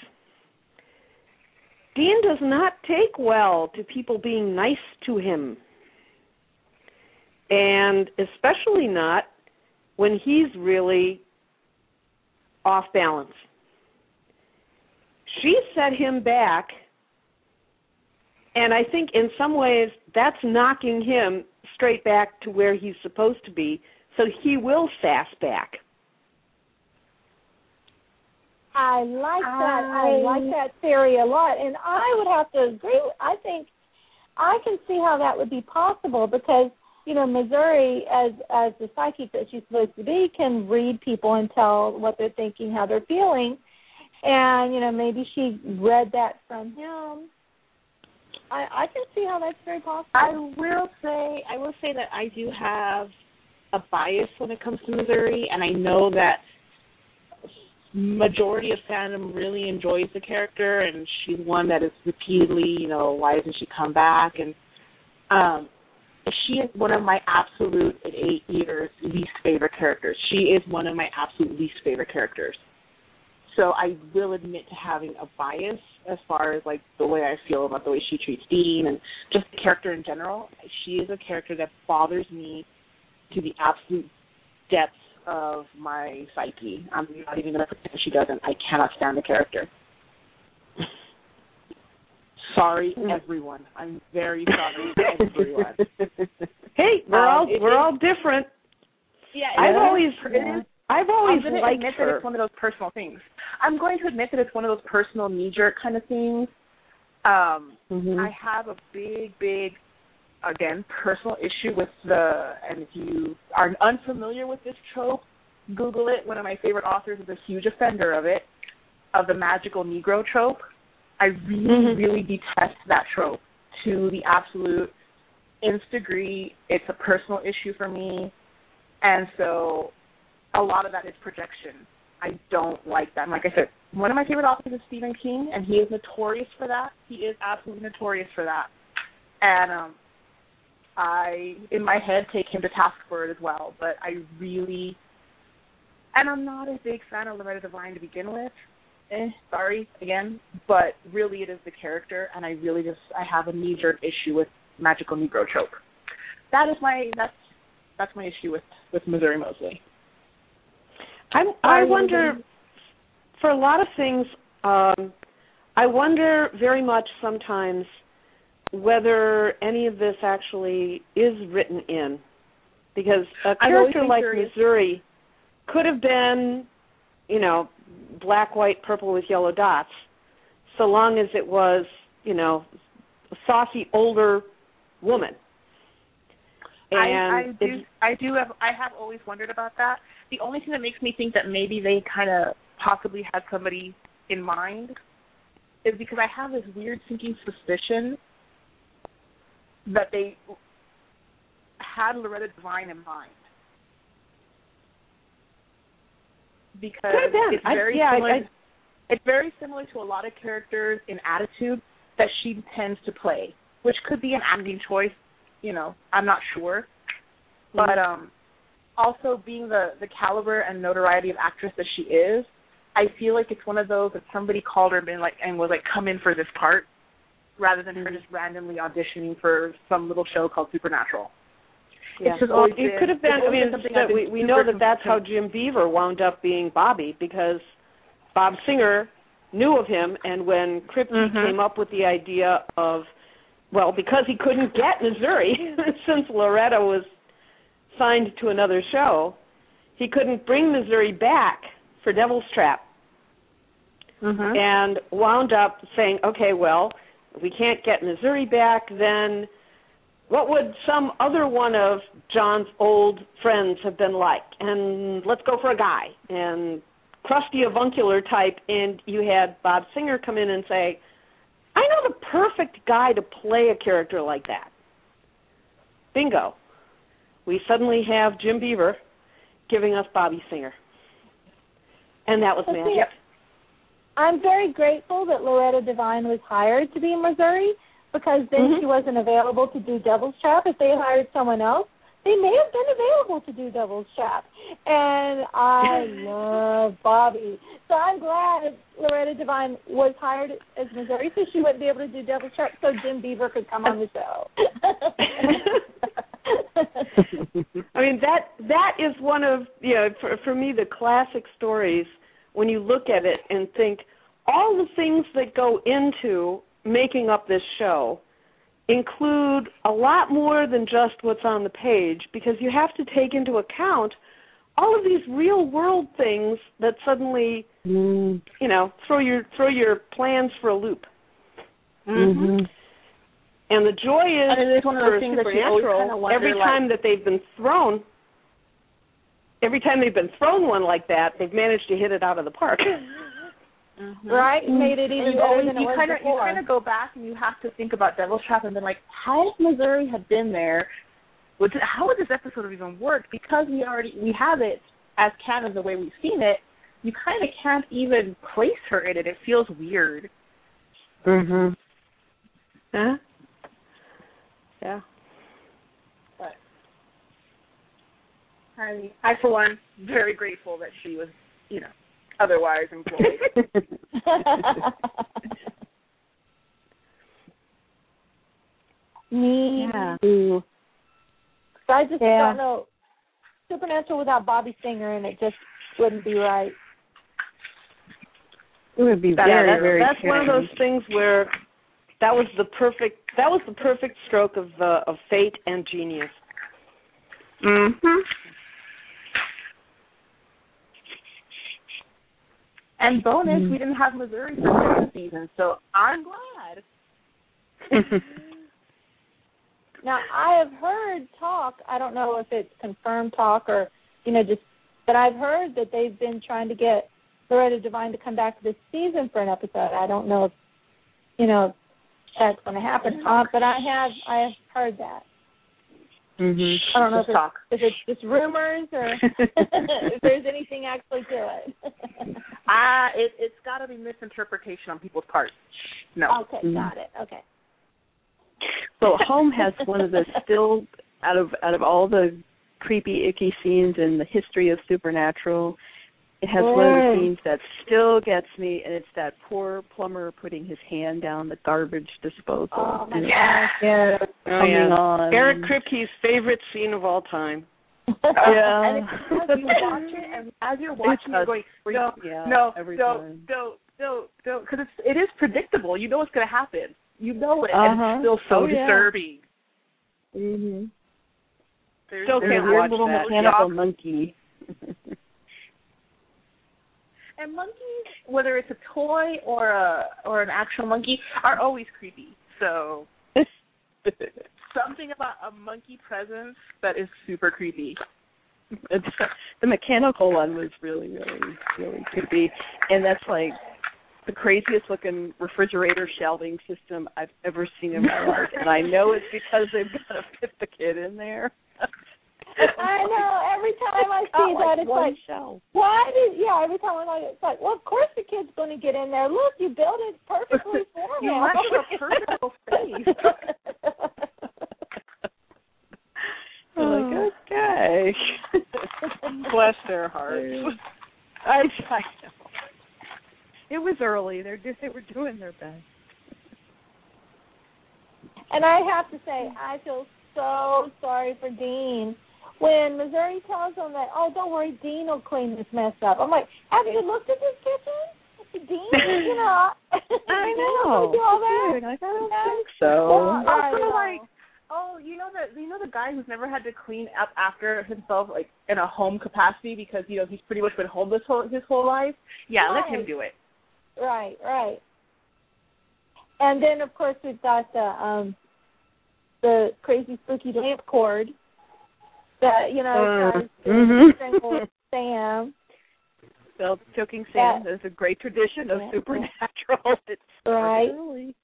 Dean does not take well to people being nice to him. And especially not when he's really off balance. She set him back and I think in some ways that's knocking him straight back to where he's supposed to be. So he will sass back. I like that. I like that theory a lot, and I would have to agree. I think I can see how that would be possible because you know Missouri, as as the psychic that she's supposed to be, can read people and tell what they're thinking, how they're feeling, and you know maybe she read that from him. I I can see how that's very possible. I will say I will say that I do have a bias when it comes to Missouri, and I know that majority of fandom really enjoys the character and she's one that is repeatedly, you know, why doesn't she come back and um she is one of my absolute at eight years least favorite characters. She is one of my absolute least favorite characters. So I will admit to having a bias as far as like the way I feel about the way she treats Dean and just the character in general. She is a character that bothers me to the absolute depths of my psyche. I'm not even to pretend she doesn't. I cannot stand the character. Sorry, Hmm. everyone. I'm very sorry, everyone. Hey, we're Um, all it- we're it- all different. Yeah, I've always it is- I've always I'm liked admit her. that it's one of those personal things. I'm going to admit that it's one of those personal knee jerk kind of things. Um, Mhm. I have a big, big, again, personal issue with the. And if you are unfamiliar with this trope, Google it. One of my favorite authors is a huge offender of it, of the magical Negro trope. I really, Mhm. really detest that trope to the absolute nth degree. It's a personal issue for me, and so a lot of that is projection. I don't like that. And like I said, one of my favorite authors is Stephen King, and he is notorious for that. He is absolutely notorious for that. And um, I, in my head, take him to task for it as well. But I really, and I'm not a big fan of Loretta Devine to begin with. Eh, sorry again, but really it is the character, and I really just I have a knee jerk issue with magical Negro trope. That is my that's that's my issue with with Missouri Mosley. I I wonder for a lot of things. Um, I wonder very much sometimes whether any of this actually is written in, because a character like curious. Missouri could have been, you know, black, white, purple with yellow dots, so long as it was, you know, a saucy older woman. And I, I do I do have I have always wondered about that. The only thing that makes me think that maybe they kind of possibly had somebody in mind is because I have this weird sinking suspicion that they had Loretta Devine in mind. Because Could have been. it's I- very yeah, I- similar I- it's very similar to a lot of characters in attitude that she tends to play, which could be an acting choice. You know, I'm not sure, but um, also being the the caliber and notoriety of actress that she is, I feel like it's one of those that somebody called her and been like and was like, come in for this part, rather than her just randomly auditioning for some little show called Supernatural. Yeah. It's just well, it could have been. I mean, that we we know that that's how Jim Beaver wound up being Bobby because Bob Singer knew of him, and when Kripke Mhm. came up with the idea of, well, because he couldn't get Missouri since Loretta was signed to another show, he couldn't bring Missouri back for Devil's Trap Mhm. and wound up saying, okay, well, we can't get Missouri back, then what would some other one of John's old friends have been like? And let's go for a guy. And crusty avuncular type, and you had Bob Singer come in and say, I know the perfect guy to play a character like that. Bingo. We suddenly have Jim Beaver giving us Bobby Singer. And that was magic. I'm very grateful that Loretta Devine was hired to be in Missouri because then Mhm. she wasn't available to do Devil's Trap. If they hired someone else, they may have been available to do Devil's Trap. And I love Bobby. So I'm glad Loretta Devine was hired as Missouri so she wouldn't be able to do Devil's Trap so Jim Beaver could come on the show. I mean that that is one of you know for for me the classic stories when you look at it and think all the things that go into making up this show include a lot more than just what's on the page because you have to take into account all of these real world things that suddenly Mm. you know throw your throw your plans for a loop Mm-hmm. and the joy is it is one of for those things that you always kind of wonder, every like, time that they've been thrown every time they've been thrown one like that they've managed to hit it out of the park Right? It made it even you better always than it you was kind of you kind of go back and you have to think about Devil's Trap and then like how if Missouri had been there, would th- how would this episode have even worked? Because we already we have it as canon the way we've seen it. You kind of can't even place her in it. It feels weird. Mm-hmm. huh yeah But I I for one very grateful that she was you know otherwise employed. Me Yeah. too. So I just Yeah. don't know. Supernatural without Bobby Singer and it just wouldn't be right. It would be That- very, that's, very that's one of those things where that was the perfect that was the perfect stroke of uh, of fate and genius Mm mhm. And bonus, Mhm. we didn't have Missouri for this season, so I'm glad. Now I have heard talk. I don't know if it's confirmed talk or you know just, but I've heard that they've been trying to get Loretta Devine to come back this season for an episode. I don't know if you know that's going to happen, uh, but I have I have heard that. Mhm. I don't know if it's, talk. if it's just rumors or if there's anything actually to it. Ah, it, it's got to be misinterpretation on people's part. No. okay, Mhm. got it. Okay. Well, Home has one of the still out of out of all the creepy, icky scenes in the history of Supernatural. It has one of the scenes that still gets me, and it's that poor plumber putting his hand down the garbage disposal. Oh my and gosh, yeah. oh coming yeah on. Eric Kripke's favorite scene of all time Yeah. And it's because you watch it, and as you're watching, you're going, no, Yeah, no, every no, time. no, no, no, because it's it is predictable. You know what's going to happen. You know it, and Uh-huh. it's still so Oh, yeah. disturbing. Mhm. There's, Still There's can't a weird watch little that. mechanical Shock. monkey. And monkeys, whether it's a toy or a or an actual monkey, are always creepy. So something about a monkey presence that is super creepy. It's, the mechanical one was really, really, really creepy, and that's like the craziest looking refrigerator shelving system I've ever seen in my life. And I know it's because they've got to fit the kid in there. I know. Every time I see like, that, it's like, shelf. why did? Yeah, every time I like, it's like, well, of course the kid's going to get in there. Look, you built it perfectly for You him. left a personal space. Like, oh. okay. Bless their hearts. I, I know. It was early. They're just, they were doing their best. And I have to say, I feel so sorry for Dean. When Missouri tells him that, oh, don't worry, Dean will clean this mess up. I'm like, have you looked at this kitchen? Dean, you know, I know. do all that. Like, I don't Yeah. think so. Well, I Also, like, oh, you know the you know the guy who's never had to clean up after himself, like in a home capacity, because you know he's pretty much been homeless whole, his whole life. Yeah, let him do it. Right, right. And then of course we've got the um the crazy spooky lamp cord that, you know, Uh, mhm. strangle Sam. Well, choking Sam That- is a great tradition of Yeah. supernatural. It's Right. early.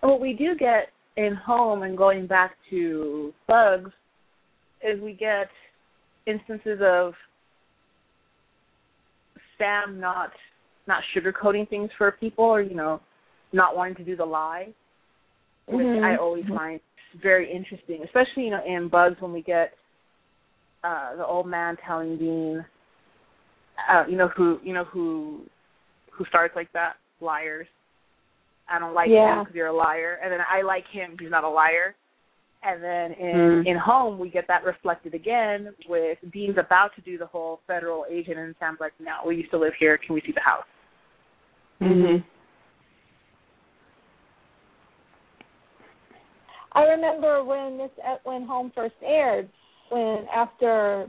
What we do get in home and going back to bugs is we get instances of Sam not not sugarcoating things for people or you know not wanting to do the lie, which Mhm. I always find very interesting, especially you know in bugs when we get uh the old man telling Dean, uh, you know who you know who who starts like that liars. I don't like Yeah. him because you're a liar, and then I like him. Because he's not a liar. And then in Mm. in home we get that reflected again with Dean's about to do the whole federal agent, and Sam's like, "No, we used to live here. Can we see the house?" Mm-hmm. I remember when this when Home first aired, when after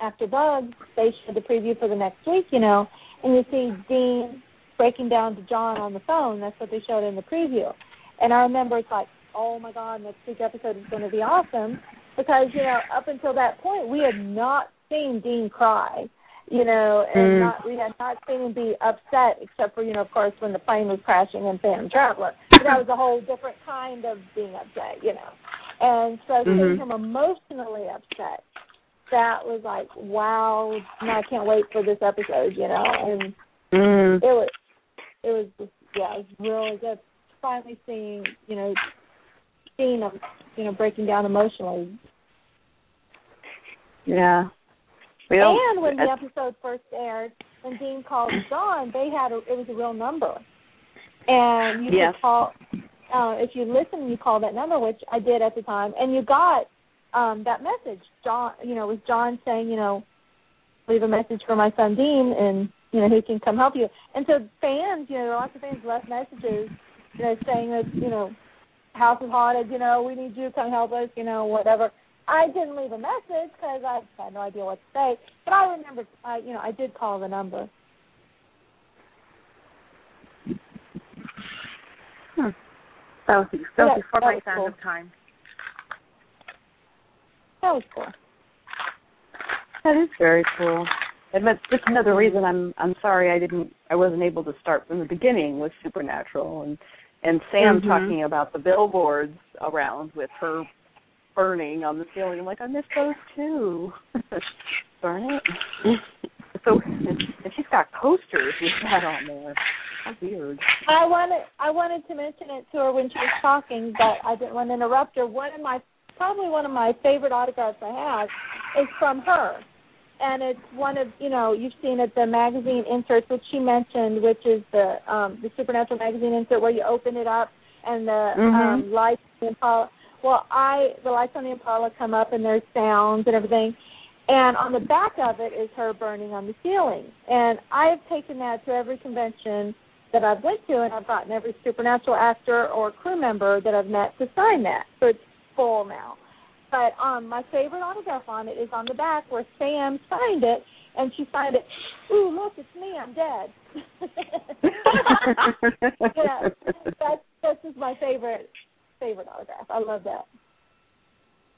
after Bugs, they showed the preview for the next week, you know, and you see Dean breaking down to John on the phone. That's what they showed in the preview. And I remember it's like, oh my God, next week's episode is going to be awesome because you know up until that point we had not seen Dean cry, you know, and Mm. not we had not seen him be upset except for you know of course when the plane was crashing in Phantom Traveler. That was a whole different kind of being upset, you know. And so seeing Mhm. him emotionally upset, that was like wow, I can't wait for this episode, you know, and Mm. it was it was just yeah, it was really good. Finally seeing you know seeing him you know breaking down emotionally. Yeah. We and when the episode first aired, when Dean called John, they had a, it was a real number, and you Yes. could call uh, if you listen, you call that number, which I did at the time, and you got um that message. John, you know, was John saying, you know, leave a message for my son Dean, and you know he can come help you. And so fans, you know, lots of fans left messages, you know, saying that you know, house is haunted, you know, we need you to come help us, you know, whatever. I didn't leave a message because I had no idea what to say, but I remember, I you know, I did call the number. Hmm. That was, that was Yeah, before that my was cool. time. That was cool. That is very cool. And that's just another reason I'm I'm sorry I didn't I wasn't able to start from the beginning with Supernatural and and Sam Mhm. talking about the billboards around with her burning on the ceiling. I'm like, I missed those too. Darn it. so and she's got posters with that on there. How weird. I wanted I wanted to mention it to her when she was talking, but I didn't want to interrupt her. One of my probably one of my favorite autographs I have is from her. And it's one of you know, you've seen it the magazine inserts which she mentioned, which is the um the supernatural magazine insert where you open it up and the Mhm. um lights on the Impala well I the lights on the Impala come up and there's sounds and everything. And on the back of it is her burning on the ceiling. And I have taken that to every convention that I've went to, and I've gotten every supernatural actor or crew member that I've met to sign that. So it's full now. But um, my favorite autograph on it is on the back where Sam signed it, and she signed it. Ooh, look, it's me. I'm dead. yeah, that's that's just my favorite favorite autograph. I love that.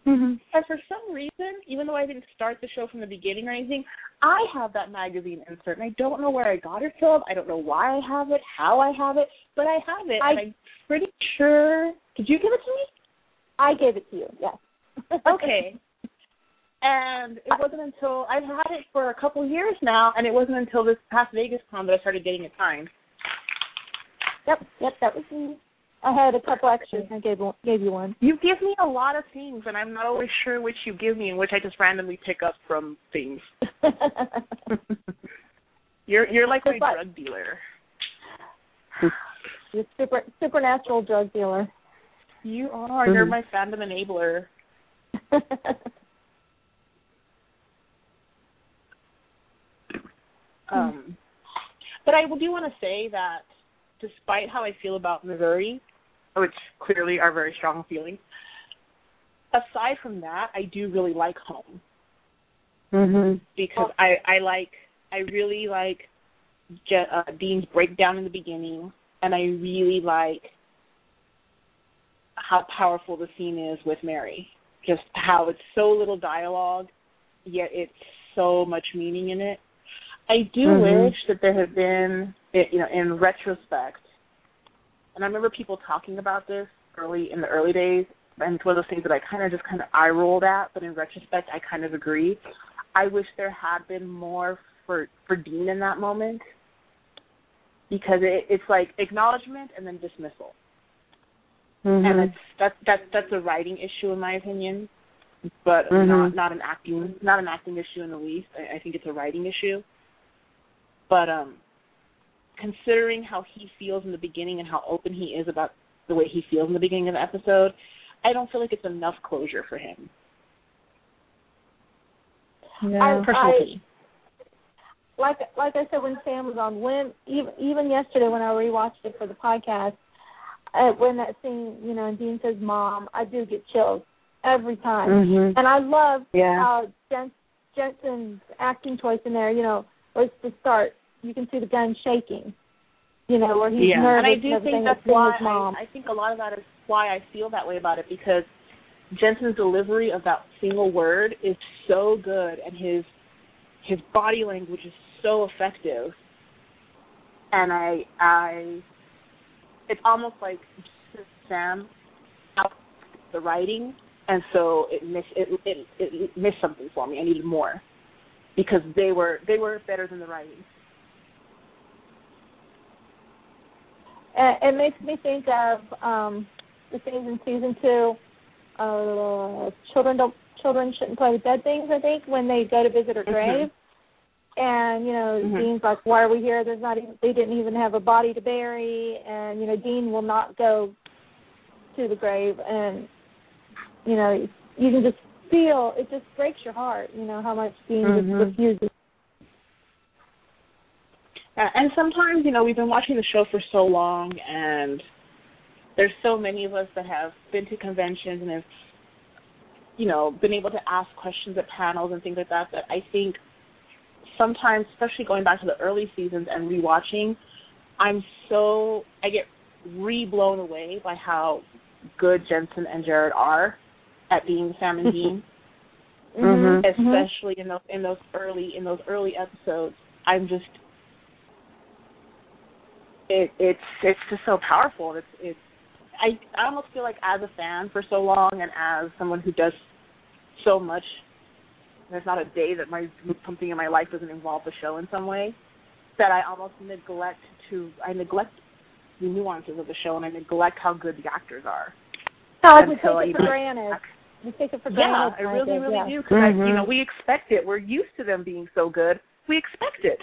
Mm-hmm. And for some reason, even though I didn't start the show from the beginning or anything, I have that magazine insert, and I don't know where I got it from. I don't know why I have it, how I have it, but I have it, I- and I'm pretty sure. Did you give it to me? I gave it to you. Yes. Okay. and it wasn't until I've had it for a couple years now, and it wasn't until this past Vegas con that I started getting it signed. Yep. Yep. That was me. I had a couple extras. I gave gave you one. You give me a lot of things, and I'm not always sure which you give me and which I just randomly pick up from things. You're you're like my like- drug dealer. You're super supernatural drug dealer. You are. You're Mhm. my fandom enabler. Um, but I do want to say that despite how I feel about Missouri, which clearly are very strong feelings, aside from that, I do really like home mhm. because I I like I really like Je- uh, Dean's breakdown in the beginning, and I really like how powerful the scene is with Mary. Just how it's so little dialogue, yet it's so much meaning in it. I do Mhm. wish that there had been, you know, in retrospect, and I remember people talking about this early in the early days, and it's one of those things that I kind of just kind of eye rolled at, but in retrospect, I kind of agree. I wish there had been more for for Dean in that moment, because it, it's like acknowledgement and then dismissal, Mhm. and it's that's that's that's a writing issue in my opinion, but Mhm. not not an acting not an acting issue in the least. I, I think it's a writing issue. But um, considering how he feels in the beginning and how open he is about the way he feels in the beginning of the episode, I don't feel like it's enough closure for him. I- Personal I- opinion. like like I said when Sam was on, when even even yesterday when I rewatched it for the podcast, uh, when that scene, you know, and Dean says "mom," I do get chills every time. Mhm. And I love Yeah. how Jen- Jensen's acting choice in there. You know, was to start. You can see the gun shaking. You know, where he's yeah, nervous and I do everything think that's why his mom. I, I think a lot of that is why I feel that way about it because Jensen's delivery of that single word is so good, and his his body language is so effective, and I I it's almost like Sam out the writing, and so it missed it, it it missed something for me. I needed more because they were they were better than the writing. It makes me think of um the things in season two. Uh, children don't children shouldn't play with dead things. I think when they go to visit her Mhm. grave, and you know Mhm. Dean's like, "Why are we here? There's not even they didn't even have a body to bury," and you know Dean will not go to the grave, and you know you can just feel it just breaks your heart. You know how much Dean Mhm. just refuses. Uh, and sometimes, you know, we've been watching the show for so long, and there's so many of us that have been to conventions and have, you know, been able to ask questions at panels and things like that. That I think sometimes, especially going back to the early seasons and rewatching, I'm so I get re-blown away by how good Jensen and Jared are at being Sam and Dean Mhm. especially in those in those early in those early episodes. I'm just it it's it's just so powerful. It's it's I I almost feel like as a fan for so long and as someone who does so much there's not a day that my something in my life doesn't involve the show in some way that I almost neglect to I neglect the nuances of the show and I neglect how good the actors are. No, like we Until take it for granted. We take it for granted. Yeah, granted. I really, really yeah. do because you Mhm. know we expect it. We're used to them being so good. We expect it.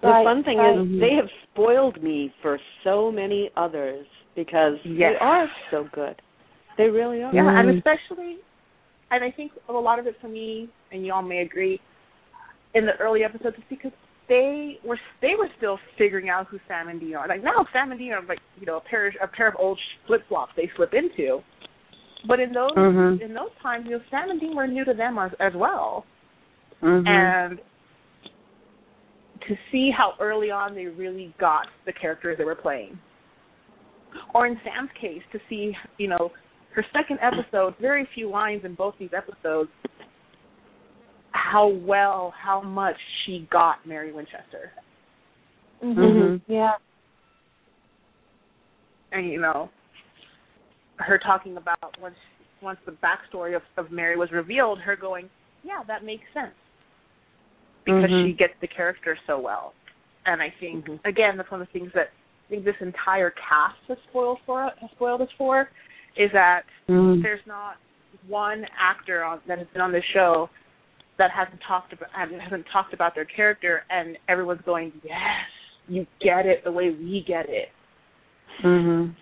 The Right, fun thing right. is they have spoiled me for so many others because they are so good. They really are. Yeah, and Mhm. especially, and I think a lot of it for me, and y'all may agree, in the early episodes is because they were they were still figuring out who Sam and Dean are. Like now, Sam and Dean are like you know a pair a pair of old flip flops they slip into. But in those Mhm. in those times, you know, Sam and Dean were new to them as, as well. Mhm. and to see how early on they really got the characters they were playing. Or in Sam's case, to see, you know, her second episode, very few lines in both these episodes, how well, how much she got Mary Winchester. Mhm. Mhm. Yeah. And, you know, her talking about once once the backstory of, of Mary was revealed, her going, Yeah, that makes sense. Because Mhm. she gets the character so well. And I think Mhm. again that's one of the things that I think this entire cast has spoiled for has spoiled us for is that Mhm. there's not one actor on, that has been on this show that hasn't talked about hasn't talked about their character and everyone's going, Yes, you get it the way we get it. Mhm.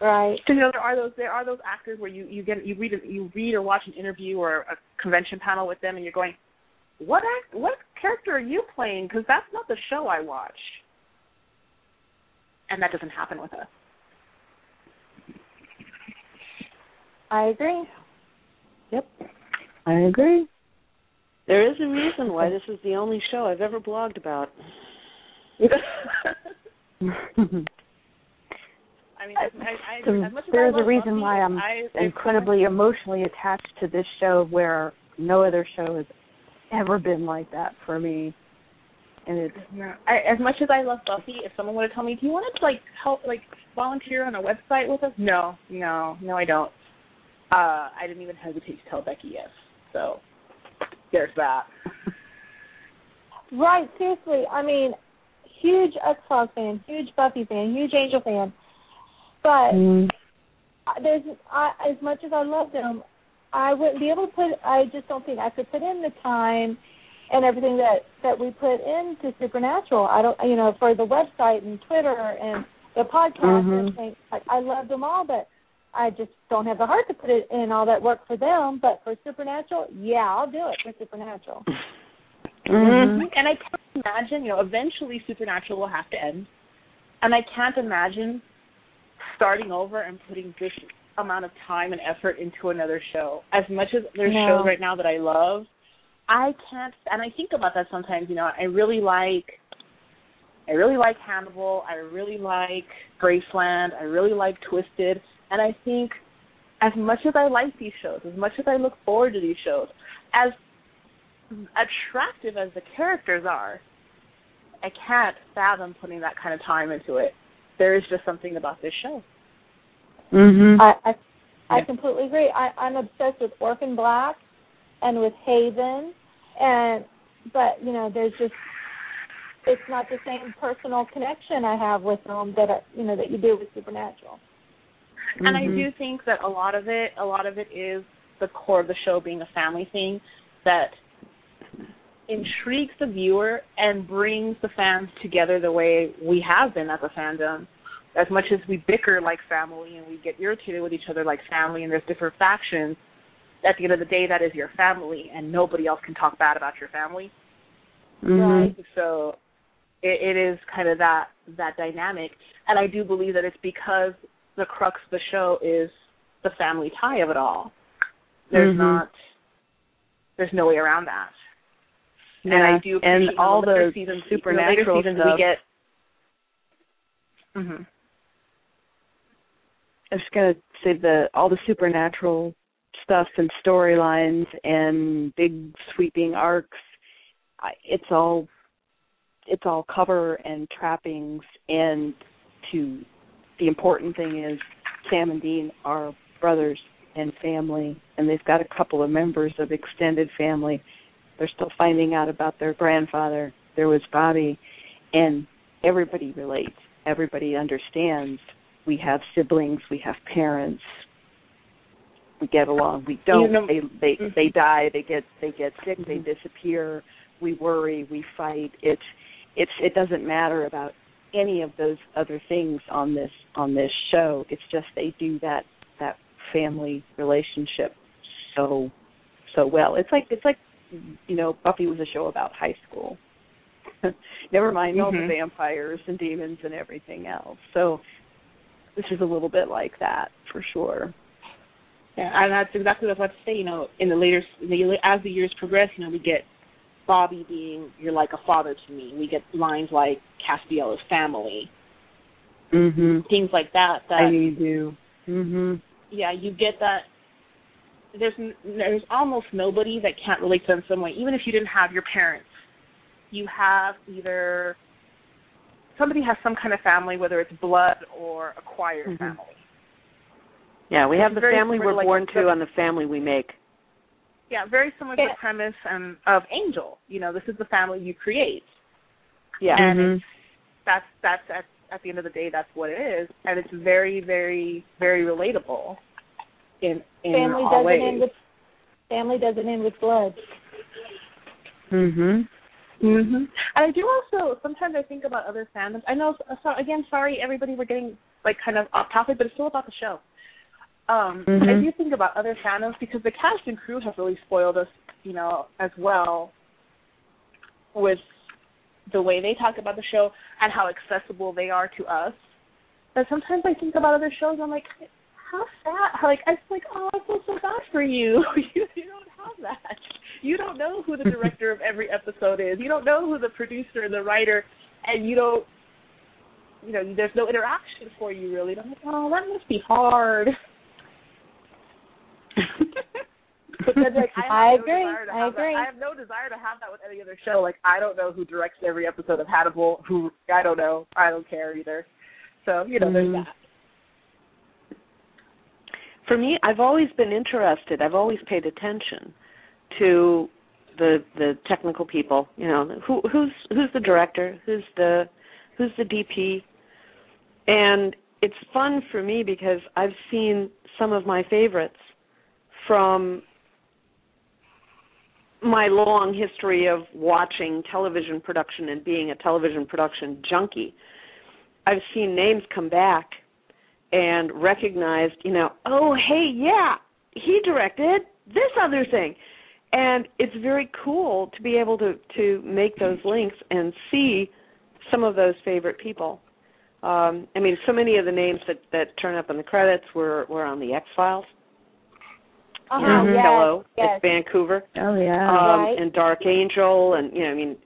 Right. Because you know there are those there are those actors where you you get you read you read or watch an interview or a convention panel with them and you're going, what act what character are you playing? Because that's not the show I watch. And that doesn't happen with us. I agree. Yep. I agree. There is a reason why this is the only show I've ever blogged about. I mean, I, I, I, So as there's a reason why I'm I, incredibly emotionally attached to this show where no other show has ever been like that for me. And it's Yeah. I, as much as I love Buffy, if someone were to tell me, "Do you want to like help, like volunteer on a website with us?" No, no, no, I don't. Uh, I didn't even hesitate to tell Becky yes. So there's that. Right, seriously. I mean, huge X Files fan, huge Buffy fan, huge Angel fan. But mm, there's I, as much as I love them, I wouldn't be able to put. I just don't think I could put in the time and everything that that we put into Supernatural. I don't, you know, for the website and Twitter and the podcast and Mhm. everything. Like I love them all, but I just don't have the heart to put it in all that work for them. But for Supernatural, yeah, I'll do it for Supernatural. mhm. And I can't imagine, you know, eventually Supernatural will have to end. and I can't imagine starting over and putting this amount of time and effort into another show. As much as there's No. shows right now that I love, I can't. And I think about that sometimes. You know, I really like. I really like Hannibal. I really like Graceland. I really like Twisted. And I think, as much as I like these shows, as much as I look forward to these shows, as attractive as the characters are, I can't fathom putting that kind of time into it. There is just something about this show. Mhm. I I, I Yeah. completely agree. I, I'm obsessed with Orphan Black and with Haven, and but you know, there's just it's not the same personal connection I have with them that I, you know that you do with Supernatural. And I Mhm. do think that a lot of it, a lot of it is the core of the show being a family thing that intrigues the viewer and brings the fans together the way we have been as a fandom. As much as we bicker like family and we get irritated with each other like family and there's different factions, at the end of the day that is your family and nobody else can talk bad about your family. Mhm. So it, it is kind of that that dynamic, and I do believe that it's because the crux of the show is the family tie of it all. There's Mhm. not, there's no way around that. and I do and all the seasons, supernatural in the later seasons stuff. we get. hmm I was gonna say the all the supernatural stuff and storylines and big sweeping arcs. I, it's all it's all cover and trappings, and to the important thing is Sam and Dean are brothers and family, and they've got a couple of members of extended family. They're still finding out about their grandfather. There was Bobby, and everybody relates. Everybody understands we have siblings, we have parents, we get along. We don't. You know- they they Mhm. they die. They get they get sick. They disappear. We worry. We fight. It's it's it doesn't matter about any of those other things on this on this show. It's just they do that that family relationship so so well. It's like it's like you know Buffy was a show about high school. Never mind all the Mhm. vampires and demons and everything else. So this is a little bit like that for sure. Yeah, and that's exactly what I was about to say. You know, in the later, as the years progress, you know, we get Bobby being "You're like a father to me." We get lines like Castiel is family, Mhm. things like that. That I you do. Mhm. yeah, you get that. There's n- there's almost nobody that can't relate to them in some way. Even if you didn't have your parents, you have either somebody has some kind of family, whether it's blood or acquired Mhm. family. Yeah, we have It's the family we're like, born to and the family we make. Yeah, very similar to the premise and of Angel. You know, this is the family you create. Yeah. and Mhm. it's that's that's at at the end of the day that's what it is and it's very very very relatable in in family all doesn't ways. end with family doesn't end with blood. Mhm. Hmm And I do also sometimes I think about other fandoms. I know so again, sorry everybody, we're getting like kind of off topic, but it's still about the show. Um, Mhm. I do think about other fandoms because the cast and crew have really spoiled us, you know, as well with the way they talk about the show and how accessible they are to us. But sometimes I think about other shows, I'm like, how sad? Like I feel like, oh, I feel so bad for you. you. You don't have that. You don't know who the director of every episode is. You don't know who the producer and the writer, and you don't. You know, there's no interaction for you really. And I'm like, oh, that must be hard. But then, like, I, I no agree. I have that. agree. I have no desire to have that with any other show. Like, I don't know who directs every episode of Hannibal. Who I don't know. I don't care either. So you know, Mhm. there's that. For me, I've always been interested. I've always paid attention to the the technical people. You know, who who's who's the director, who's the who's the DP, and it's fun for me because I've seen some of my favorites from my long history of watching television production and being a television production junkie. I've seen names come back and recognized, you know, oh, hey, yeah, he directed this other thing. And it's very cool to be able to to make those links and see some of those favorite people. Um, I mean, so many of the names that that turn up in the credits were were on the X Files. Uh-huh, You know, yes, Hello yes. at Vancouver. Oh yeah. um, Right. and Dark Angel, and you know, I mean,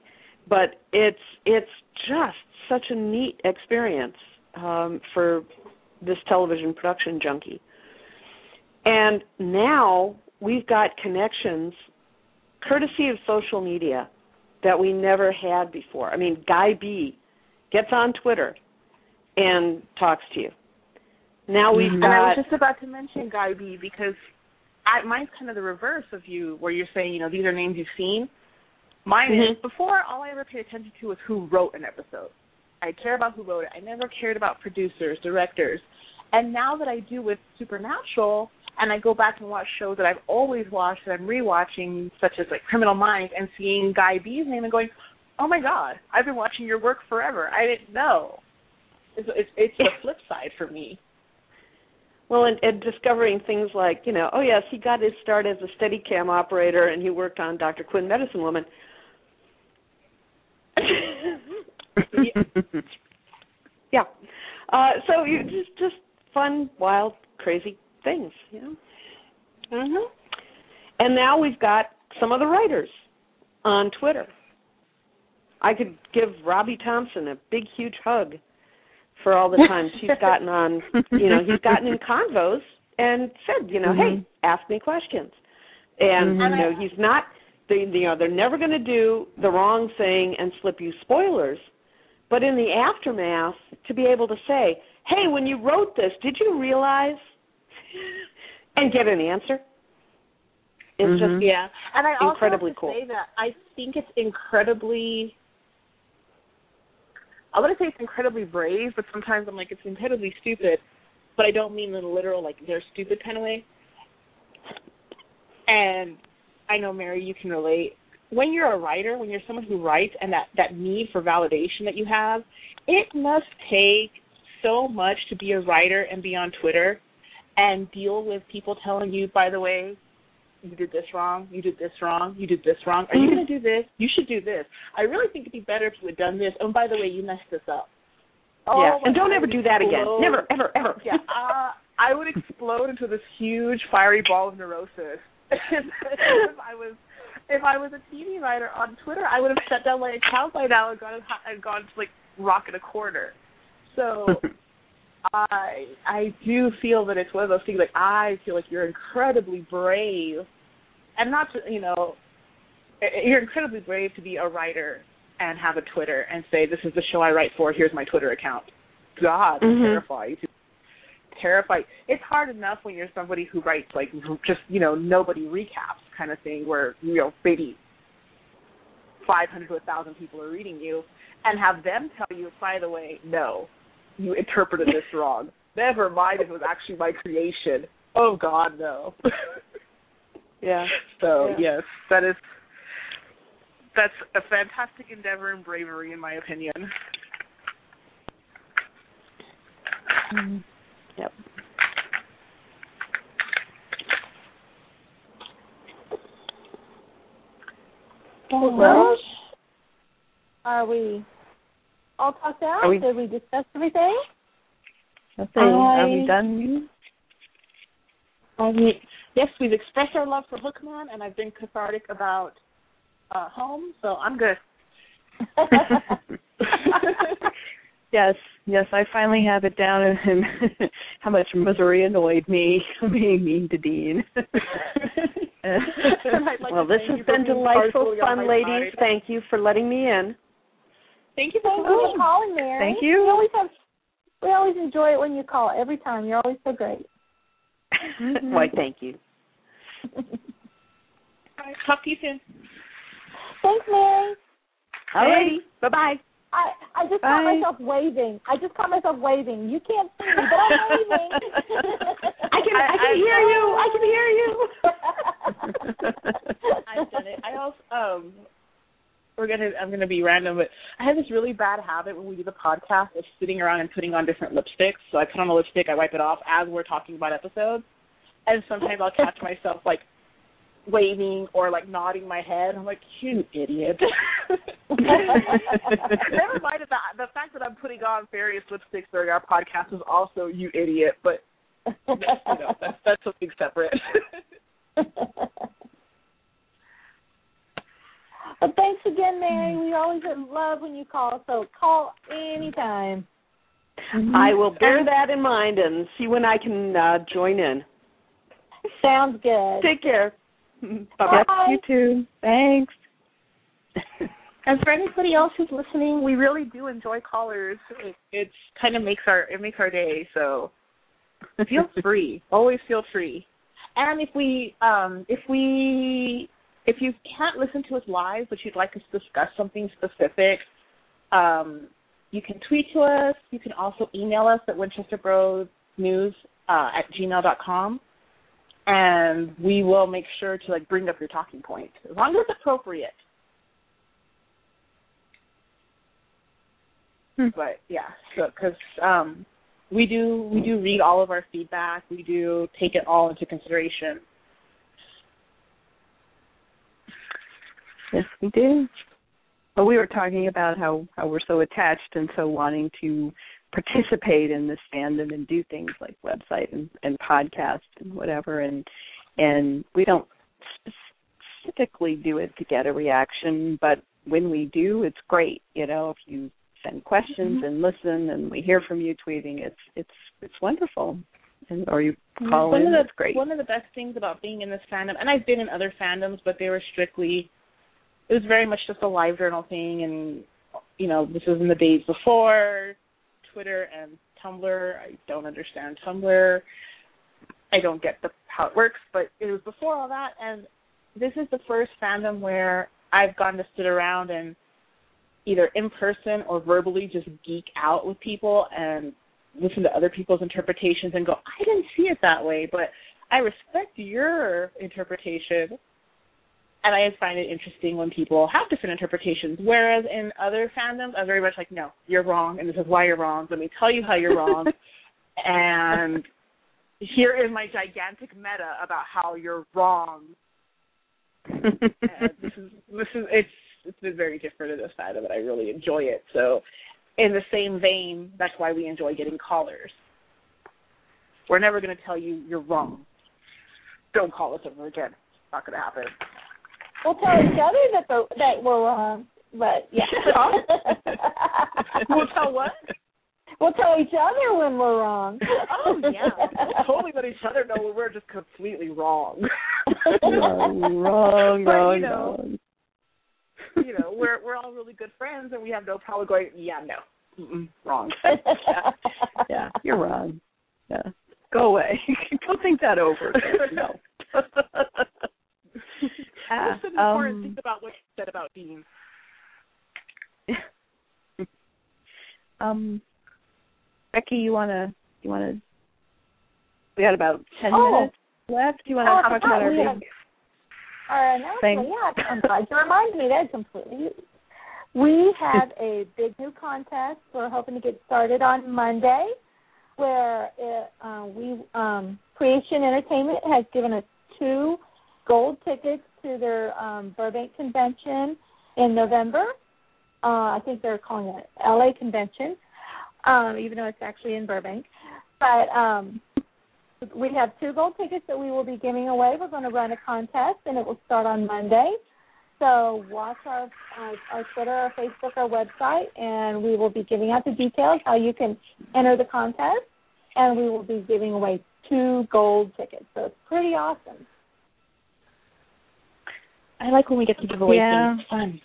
but it's it's just such a neat experience um, for this television production junkie. And now we've got connections, courtesy of social media, that we never had before. I mean, Guy Bee gets on Twitter and talks to you. Now we've And I was just about to mention Guy Bee because I, mine's kind of the reverse of you, where you're saying, you know, these are names you've seen. Mine is Mhm. before all I ever paid attention to was who wrote an episode. I care about who wrote it. I never cared about producers, directors. And now that I do with Supernatural, and I go back and watch shows that I've always watched that I'm rewatching, such as like Criminal Minds, and seeing Guy Bee's name and going, "Oh my God, I've been watching your work forever. I didn't know." It's it's, it's the flip side for me. Well, and, and discovering things like, you know, oh yes, he got his start as a Steadicam operator, and he worked on Dr. Quinn, Medicine Woman. yeah. Uh, so you just just fun, wild, crazy things, you know. Mm-hmm. And now we've got some of the writers on Twitter. I could give Robbie Thompson a big, huge hug for all the times he's gotten on. You know, he's gotten in convos and said, you know, Mhm. hey, ask me questions. And Mhm. you know, he's not. They, you know, they're never going to do the wrong thing and slip you spoilers. But in the aftermath, to be able to say, hey, when you wrote this, did you realize? and get an answer. It's Mhm. just Yeah, and I also Incredibly have to cool. say that I think it's incredibly. I want to say it's incredibly brave, but sometimes I'm like it's incredibly stupid. But I don't mean in the literal like they're stupid kind of way. And I know Mary, you can relate. When you're a writer, when you're someone who writes, and that that need for validation that you have, it must take so much to be a writer and be on Twitter and deal with people telling you, by the way, you did this wrong, you did this wrong, you did this wrong. Are you going to do this? You should do this. I really think it'd be better if you had done this. Oh, by the way, you messed this up. Oh, yeah. And don't ever do that again. Never, ever, ever. Yeah, uh, I would explode into this huge fiery ball of neurosis. if I was if I was a TV writer on Twitter, I would have shut down my account by now and gone and gone to like rock in a corner. So I I do feel that it's one of those things. Like I feel like you're incredibly brave, and not to you know, you're incredibly brave to be a writer and have a Twitter and say this is the show I write for. Here's my Twitter account. God, Mhm. terrifying. Terrified. It's hard enough when you're somebody who writes like just you know nobody recaps kind of thing where you know maybe five hundred to a thousand people are reading you, and have them tell you, by the way, no, you interpreted this wrong. Never mind it was actually my creation. Oh God, no. Yeah. so Yeah. yes, that is that's a fantastic endeavor and bravery, in my opinion. Mm-hmm. Yep. Well, are we all talked out? Are we- Did we discuss everything? Let's see. Are we done? I mean, yes, we've expressed our love for Hookman, and I've been cathartic about uh, home, so I'm good. yes, yes. I finally have it down, and how much Missouri annoyed me being mean to Dean. Like well, to this has been delightful fun, ladies. side. Thank you for letting me in. Thank you Thank so you much. for calling, Mary. Thank you. We always have, we always enjoy it when you call every time. You're always so great. Mm-hmm. Why, thank you. All right, talk to you soon. Thanks, Mary. Alrighty. Bye bye. I I just caught Bye. myself waving. I just caught myself waving. You can't see me, but I'm waving. I can I, can hear you. I can hear you. I've done it. I also um we're gonna I'm gonna be random, but I have this really bad habit when we do the podcast of sitting around and putting on different lipsticks. So I put on a lipstick, I wipe it off as we're talking about episodes. And sometimes I'll catch myself like waving or like nodding my head. I'm like, you idiot. Never mind the the fact that I'm putting on various lipsticks during our podcast is also you idiot, but you know, that's that's something separate. But thanks again, Mary. We always love when you call, so call anytime. I will bear that in mind and see when I can uh, join in. Sounds good. Take care. Bye. You too. Thanks. And for anybody else who's listening, we really do enjoy callers. It kind of makes our it makes our day. So feel free. Always feel free. And if we um if we if you can't listen to us live but you'd like us to discuss something specific, um, you can tweet to us. You can also email us at Winchester Bros News uh, at gmail.com. And we will make sure to like bring up your talking points as long as it's appropriate. Hmm. But yeah, so because um, we do we do read all of our feedback. We do take it all into consideration. Yes, we do. Well, we were talking about how how we're so attached and so wanting to participate in this fandom and do things like website and, and podcast and whatever, and and we don't specifically do it to get a reaction, but when we do, it's great. You know, if you send questions Mhm. and listen, and we hear from you tweeting, it's it's it's wonderful. And or you call one in, of the it's great. one of the best things about being in this fandom, and I've been in other fandoms, but they were strictly. It was very much just a live journal thing, and you know, this was in the days before Twitter and Tumblr. I don't understand Tumblr. I don't get the how it works, but it was before all that, and this is the first fandom where I've gotten to sit around and either in person or verbally just geek out with people and listen to other people's interpretations and go, I didn't see it that way, but I respect your interpretation. And I find it interesting when people have different interpretations. Whereas in other fandoms, I'm very much like, no, you're wrong, and this is why you're wrong. Let me tell you how you're wrong. and here is my gigantic meta about how you're wrong. This is this is it's it's been very different in this fandom, and I really enjoy it. So, in the same vein, that's why we enjoy getting callers. We're never going to tell you you're wrong. Don't call us ever again. It's not going to happen. We'll tell each other that the, that we're wrong, but yeah. we'll tell what? We'll tell each other when we're wrong. Oh yeah, we'll totally let each other know when we're just completely wrong. wrong, wrong, But, wrong, you know, wrong. you know, we're we're all really good friends, and we have no problem going. Yeah, no, Mm-mm, wrong. Yeah, you're wrong. Yeah, go away. go think that over. No. Ah, Listen before and um, think about what you said about Dean. um, Becky, you wanna you wanna? We got about ten Oh. minutes left. You wanna Oh, talk about our we big? had- Our announcement, Thanks. yeah, I'm glad you reminded me that completely. We have a big new contest. We're hoping to get started on Monday, where it, uh, we um, Creation Entertainment has given us two gold tickets to their um, Burbank convention in November. Uh, I think they're calling it LA convention, um, even though it's actually in Burbank. But um, we have two gold tickets that we will be giving away. We're going to run a contest, and it will start on Monday. So watch our uh, our Twitter, our Facebook, our website, and we will be giving out the details how you can enter the contest, and we will be giving away two gold tickets. So it's pretty awesome. I like when we get to give away Yeah. things. Fun.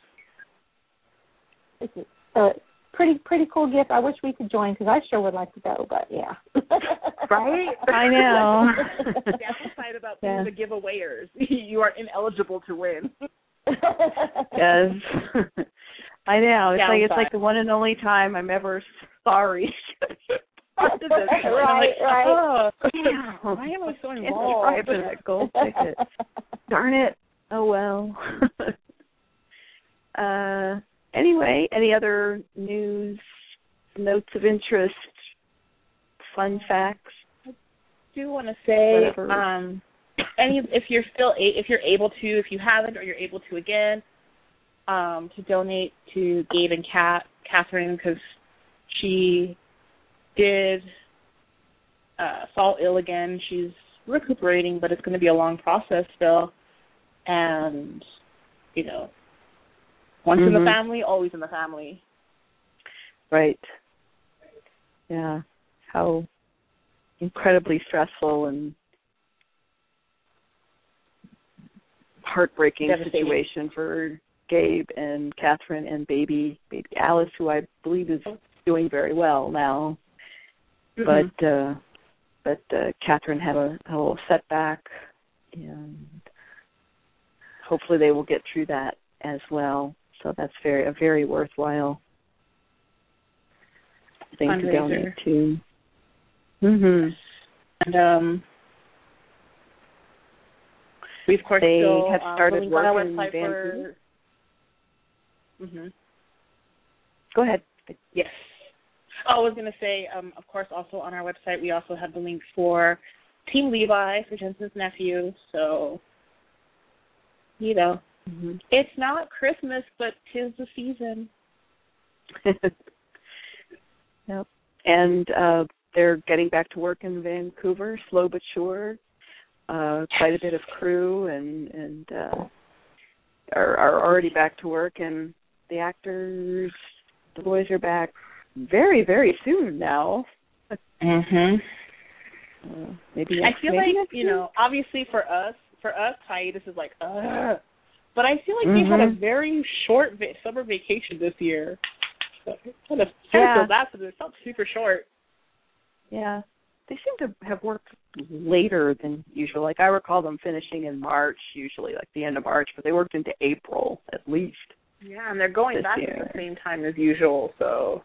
It's a, uh, pretty pretty cool gift. I wish we could join because I sure would like to go, but yeah. Right? I know. The downside about being Yeah. the giveawayers, you are ineligible to win. Yes. I know. It's like it's Downside. like the one and only time I'm ever sorry. Right, right. Oh, Damn, why am I so Can't involved? subscribe that gold ticket. Darn it. Oh well. uh anyway, any other news, notes of interest, fun facts? I do want to say Whatever. um any if you're still a, if you're able to, if you haven't or you're able to again, um, to donate to Gabe and Kat Catherine because she did uh, fall ill again. She's recuperating, but it's going to be a long process still. And you know, once Mhm. in the family, always in the family. Right. Yeah. How incredibly stressful and heartbreaking situation for Gabe and Catherine and baby baby Alice, who I believe is doing very well now. Mhm. But uh but uh Catherine had a, a little setback and hopefully they will get through that as well. So that's very a very worthwhile thing to donate to. Mhm. and um, we of course They still have uh, started the link on our work in website Vancouver. for. hmm Go ahead. Yes. Oh, I was going to say, um, of course, also on our website, we also have the link for Team Levi for Jensen's nephew. So, you know, Mhm. it's not Christmas, but tis the season. yep. And uh they're getting back to work in Vancouver, slow but sure. Uh quite a bit of crew and and uh are are already back to work and the actors the boys are back very, very soon now. Mhm. Uh, maybe I feel maybe like next you week? know, obviously for us, for us, hiatus is like, ugh. But I feel like they had a Mhm. very short va- summer vacation this year. So it kind of Yeah. felt that, but it felt super short. Yeah. They seem to have worked later than usual. Like I recall them finishing in March usually, like the end of March, but they worked into April at least. Yeah, and they're going back year. at the same time as usual. So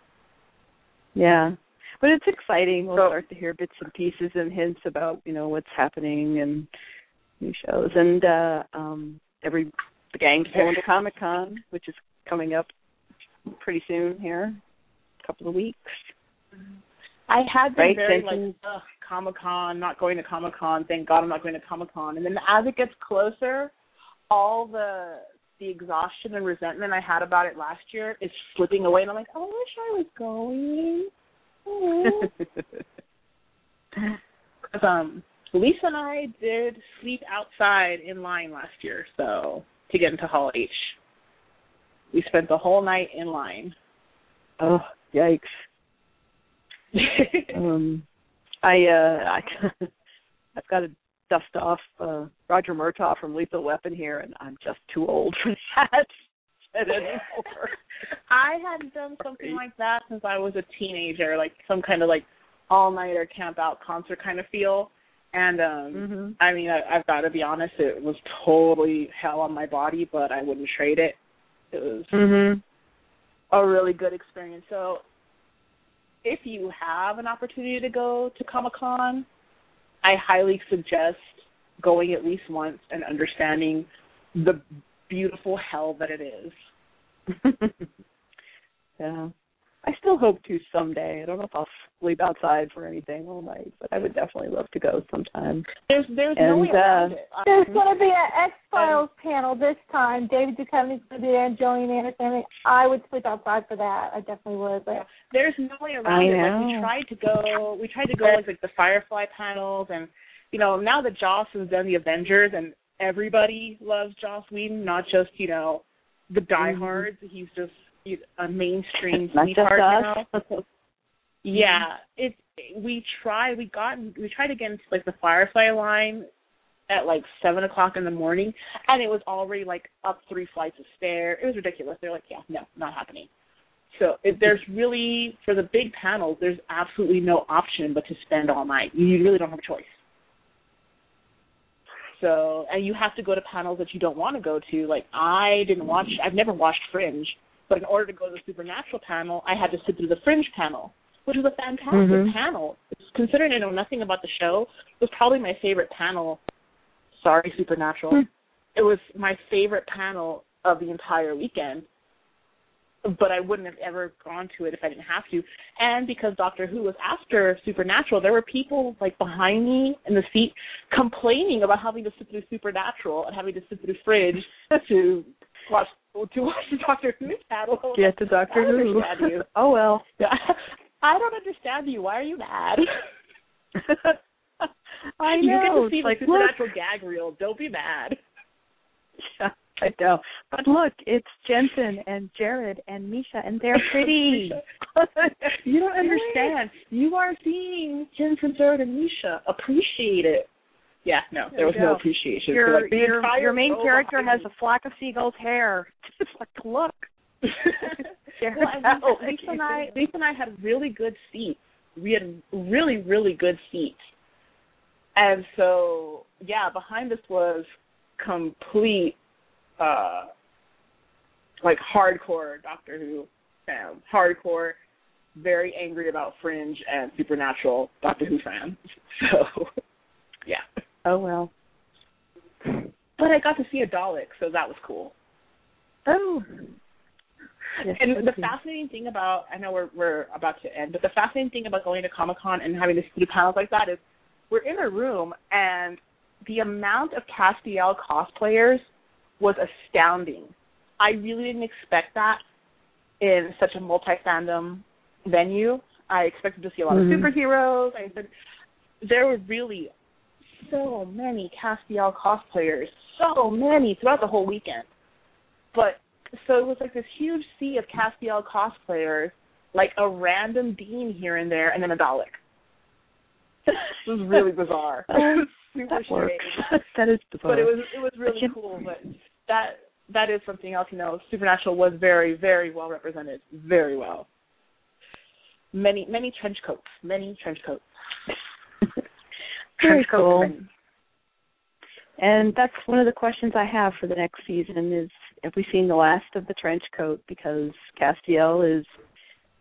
Yeah. But it's exciting. We'll So- start to hear bits and pieces and hints about, you know, what's happening and new shows. And uh um every the gang's going to Comic Con, which is coming up pretty soon here. A couple of weeks. I had been Right, very Jensen? like, ugh, Comic Con, not going to Comic Con. Thank God I'm not going to Comic Con. And then as it gets closer, all the the exhaustion and resentment I had about it last year is slipping away, and I'm like, I wish I was going. Oh. 'Cause, um, Lisa and I did sleep outside in line last year, so to get into Hall H, we spent the whole night in line. oh, yikes. um I uh I I've got to dust off uh Roger Murtaugh from Lethal Weapon here and I'm just too old for that. I hadn't done something like that since I was a teenager, like some kind of like all nighter camp out concert kind of feel. And um Mhm. I mean I I've gotta be honest, it was totally hell on my body, but I wouldn't trade it. It was Mhm. a really good experience. So if you have an opportunity to go to Comic Con, I highly suggest going at least once and understanding the beautiful hell that it is. yeah. I still hope to someday. I don't know if I'll sleep outside for anything all night, but I would definitely love to go sometime. There's there's no way around uh, it. There's Um, going to be an X Files panel this time. David Duchovny's going to be there and Gillian Anderson. I would sleep outside for that. I definitely would. But there's no way around I it. Like we tried to go, we tried to go like, like the Firefly panels, and you know now that Joss has done the Avengers, and everybody loves Joss Whedon, not just you know the diehards. He's just he's a mainstream. Not sweetheart now. Yeah, it. We try We got. We tried to get into like the Firefly line at like seven o'clock in the morning, and it was already like up three flights of stairs. It was ridiculous. They're like, yeah, no, not happening. So if there's really for the big panels, there's absolutely no option but to spend all night. You really don't have a choice. So and you have to go to panels that you don't want to go to. Like I didn't watch. I've never watched Fringe, but in order to go to the Supernatural panel, I had to sit through the Fringe panel, which was a fantastic Mhm. panel. Considering I know nothing about the show, it was probably my favorite panel. Sorry, Supernatural. Hmm. It was my favorite panel of the entire weekend. but I wouldn't have ever gone to it if I didn't have to. And because Doctor Who was after Supernatural, there were people like behind me in the seat complaining about having to sit through Supernatural and having to sit through Fringe to watch to watch the Doctor Who channel. Get to Doctor Who. you. Oh well. Yeah. I don't understand you. Why are you mad? I know. you get to It's see the like, look. Supernatural gag reel. Don't be mad. Yeah, I know. But look, it's Jensen and Jared and Misha, and they're pretty. you don't understand. You are seeing Jensen, Jared, and Misha. Appreciate it. Yeah, no, there was There no appreciation. Your for, like, your, your main character has a flock of seagulls' hair. It's like look. well, and Lisa, Lisa and I, Lisa and I had really good seats. We had really, really good seats. And so, yeah, behind us was complete, uh, like hardcore Doctor Who fans, hardcore, very angry about Fringe and Supernatural Doctor Who fans. So. Oh well. But I got to see a Dalek, so that was cool. Oh. Yes, And the fascinating thing about I know we're we're about to end, but the fascinating thing about going to Comic Con and having to see panels like that is we're in a room and the amount of Castiel cosplayers was astounding. I really didn't expect that in such a multi fandom venue. I expected to see a lot Mhm. of superheroes. I said there were really so many Castiel cosplayers, so many throughout the whole weekend. But so it was like this huge sea of Castiel cosplayers, like a random Dean here and there, and then a Dalek. this was really bizarre. Super strange. that is bizarre. But it was it was really cool. But that that is something else. You know, Supernatural was very very well represented, very well. Many many trench coats, many trench coats. Very cool. And that's one of the questions I have for the next season is have we seen the last of the trench coat because Castiel is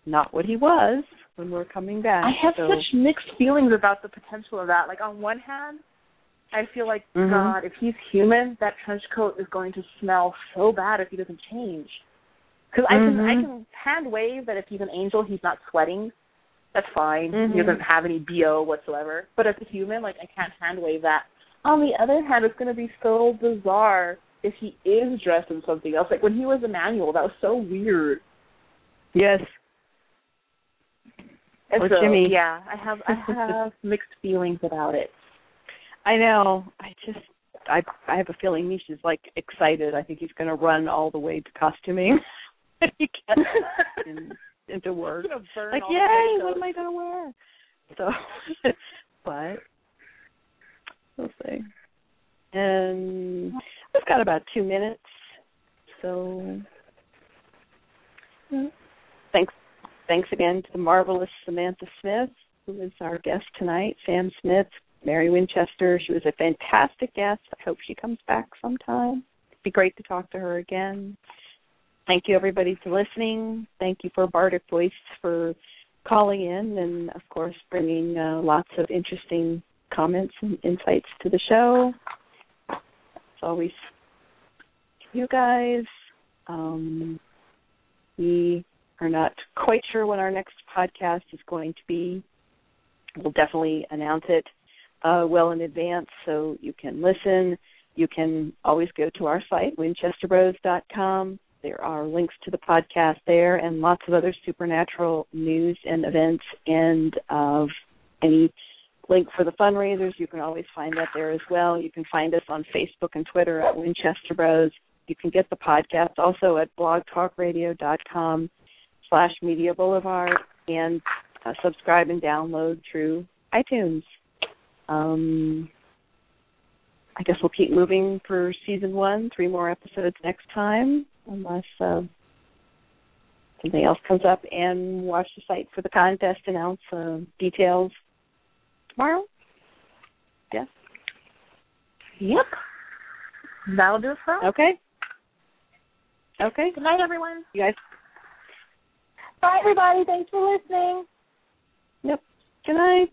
not what he was when we're coming back. I have so, such mixed feelings about the potential of that. Like on one hand, I feel like Mhm. God, if he's human, that trench coat is going to smell so bad if he doesn't change. Because I can I Mhm. can hand wave that if he's an angel, he's not sweating. That's fine. Mhm. He doesn't have any bo whatsoever. But as a human, like I can't hand wave that. On the other hand, it's going to be so bizarre if he is dressed in something else. Like when he was Emmanuel, that was so weird. Yes. And Or so, Jimmy. Yeah, I have I have mixed feelings about it. I know. I just I I have a feeling Misha's like excited. I think he's gonna run all the way to costuming he gets in, into work. burn Like, yay, what am I gonna wear? So but we'll see. And we've got about two minutes. So thanks thanks again to the marvelous Samantha Smith, who is our guest tonight. Sam Smith, Mary Winchester. She was a fantastic guest. I hope she comes back sometime. It'd be great to talk to her again. Thank you everybody for listening. Thank you for Bardic Voice for calling in and of course bringing uh, lots of interesting comments and insights to the show. As always, you guys. Um, we are not quite sure when our next podcast is going to be. We'll definitely announce it uh, well in advance so you can listen. You can always go to our site, winchesterbros.com. There are links to the podcast there and lots of other supernatural news and events and of any link for the fundraisers. You can always find that there as well. You can find us on Facebook and Twitter at Winchester Bros. You can get the podcast also at blogtalkradio.com slash Media Boulevard and uh, subscribe and download through iTunes. Um, I guess we'll keep moving for season one, three more episodes next time, unless uh, something else comes up. And watch the site for the contest. Announce uh, details tomorrow. Yes. Yep. That'll do it for us. Okay. Okay. Good night, everyone. You guys. Bye, everybody. Thanks for listening. Yep. Good night.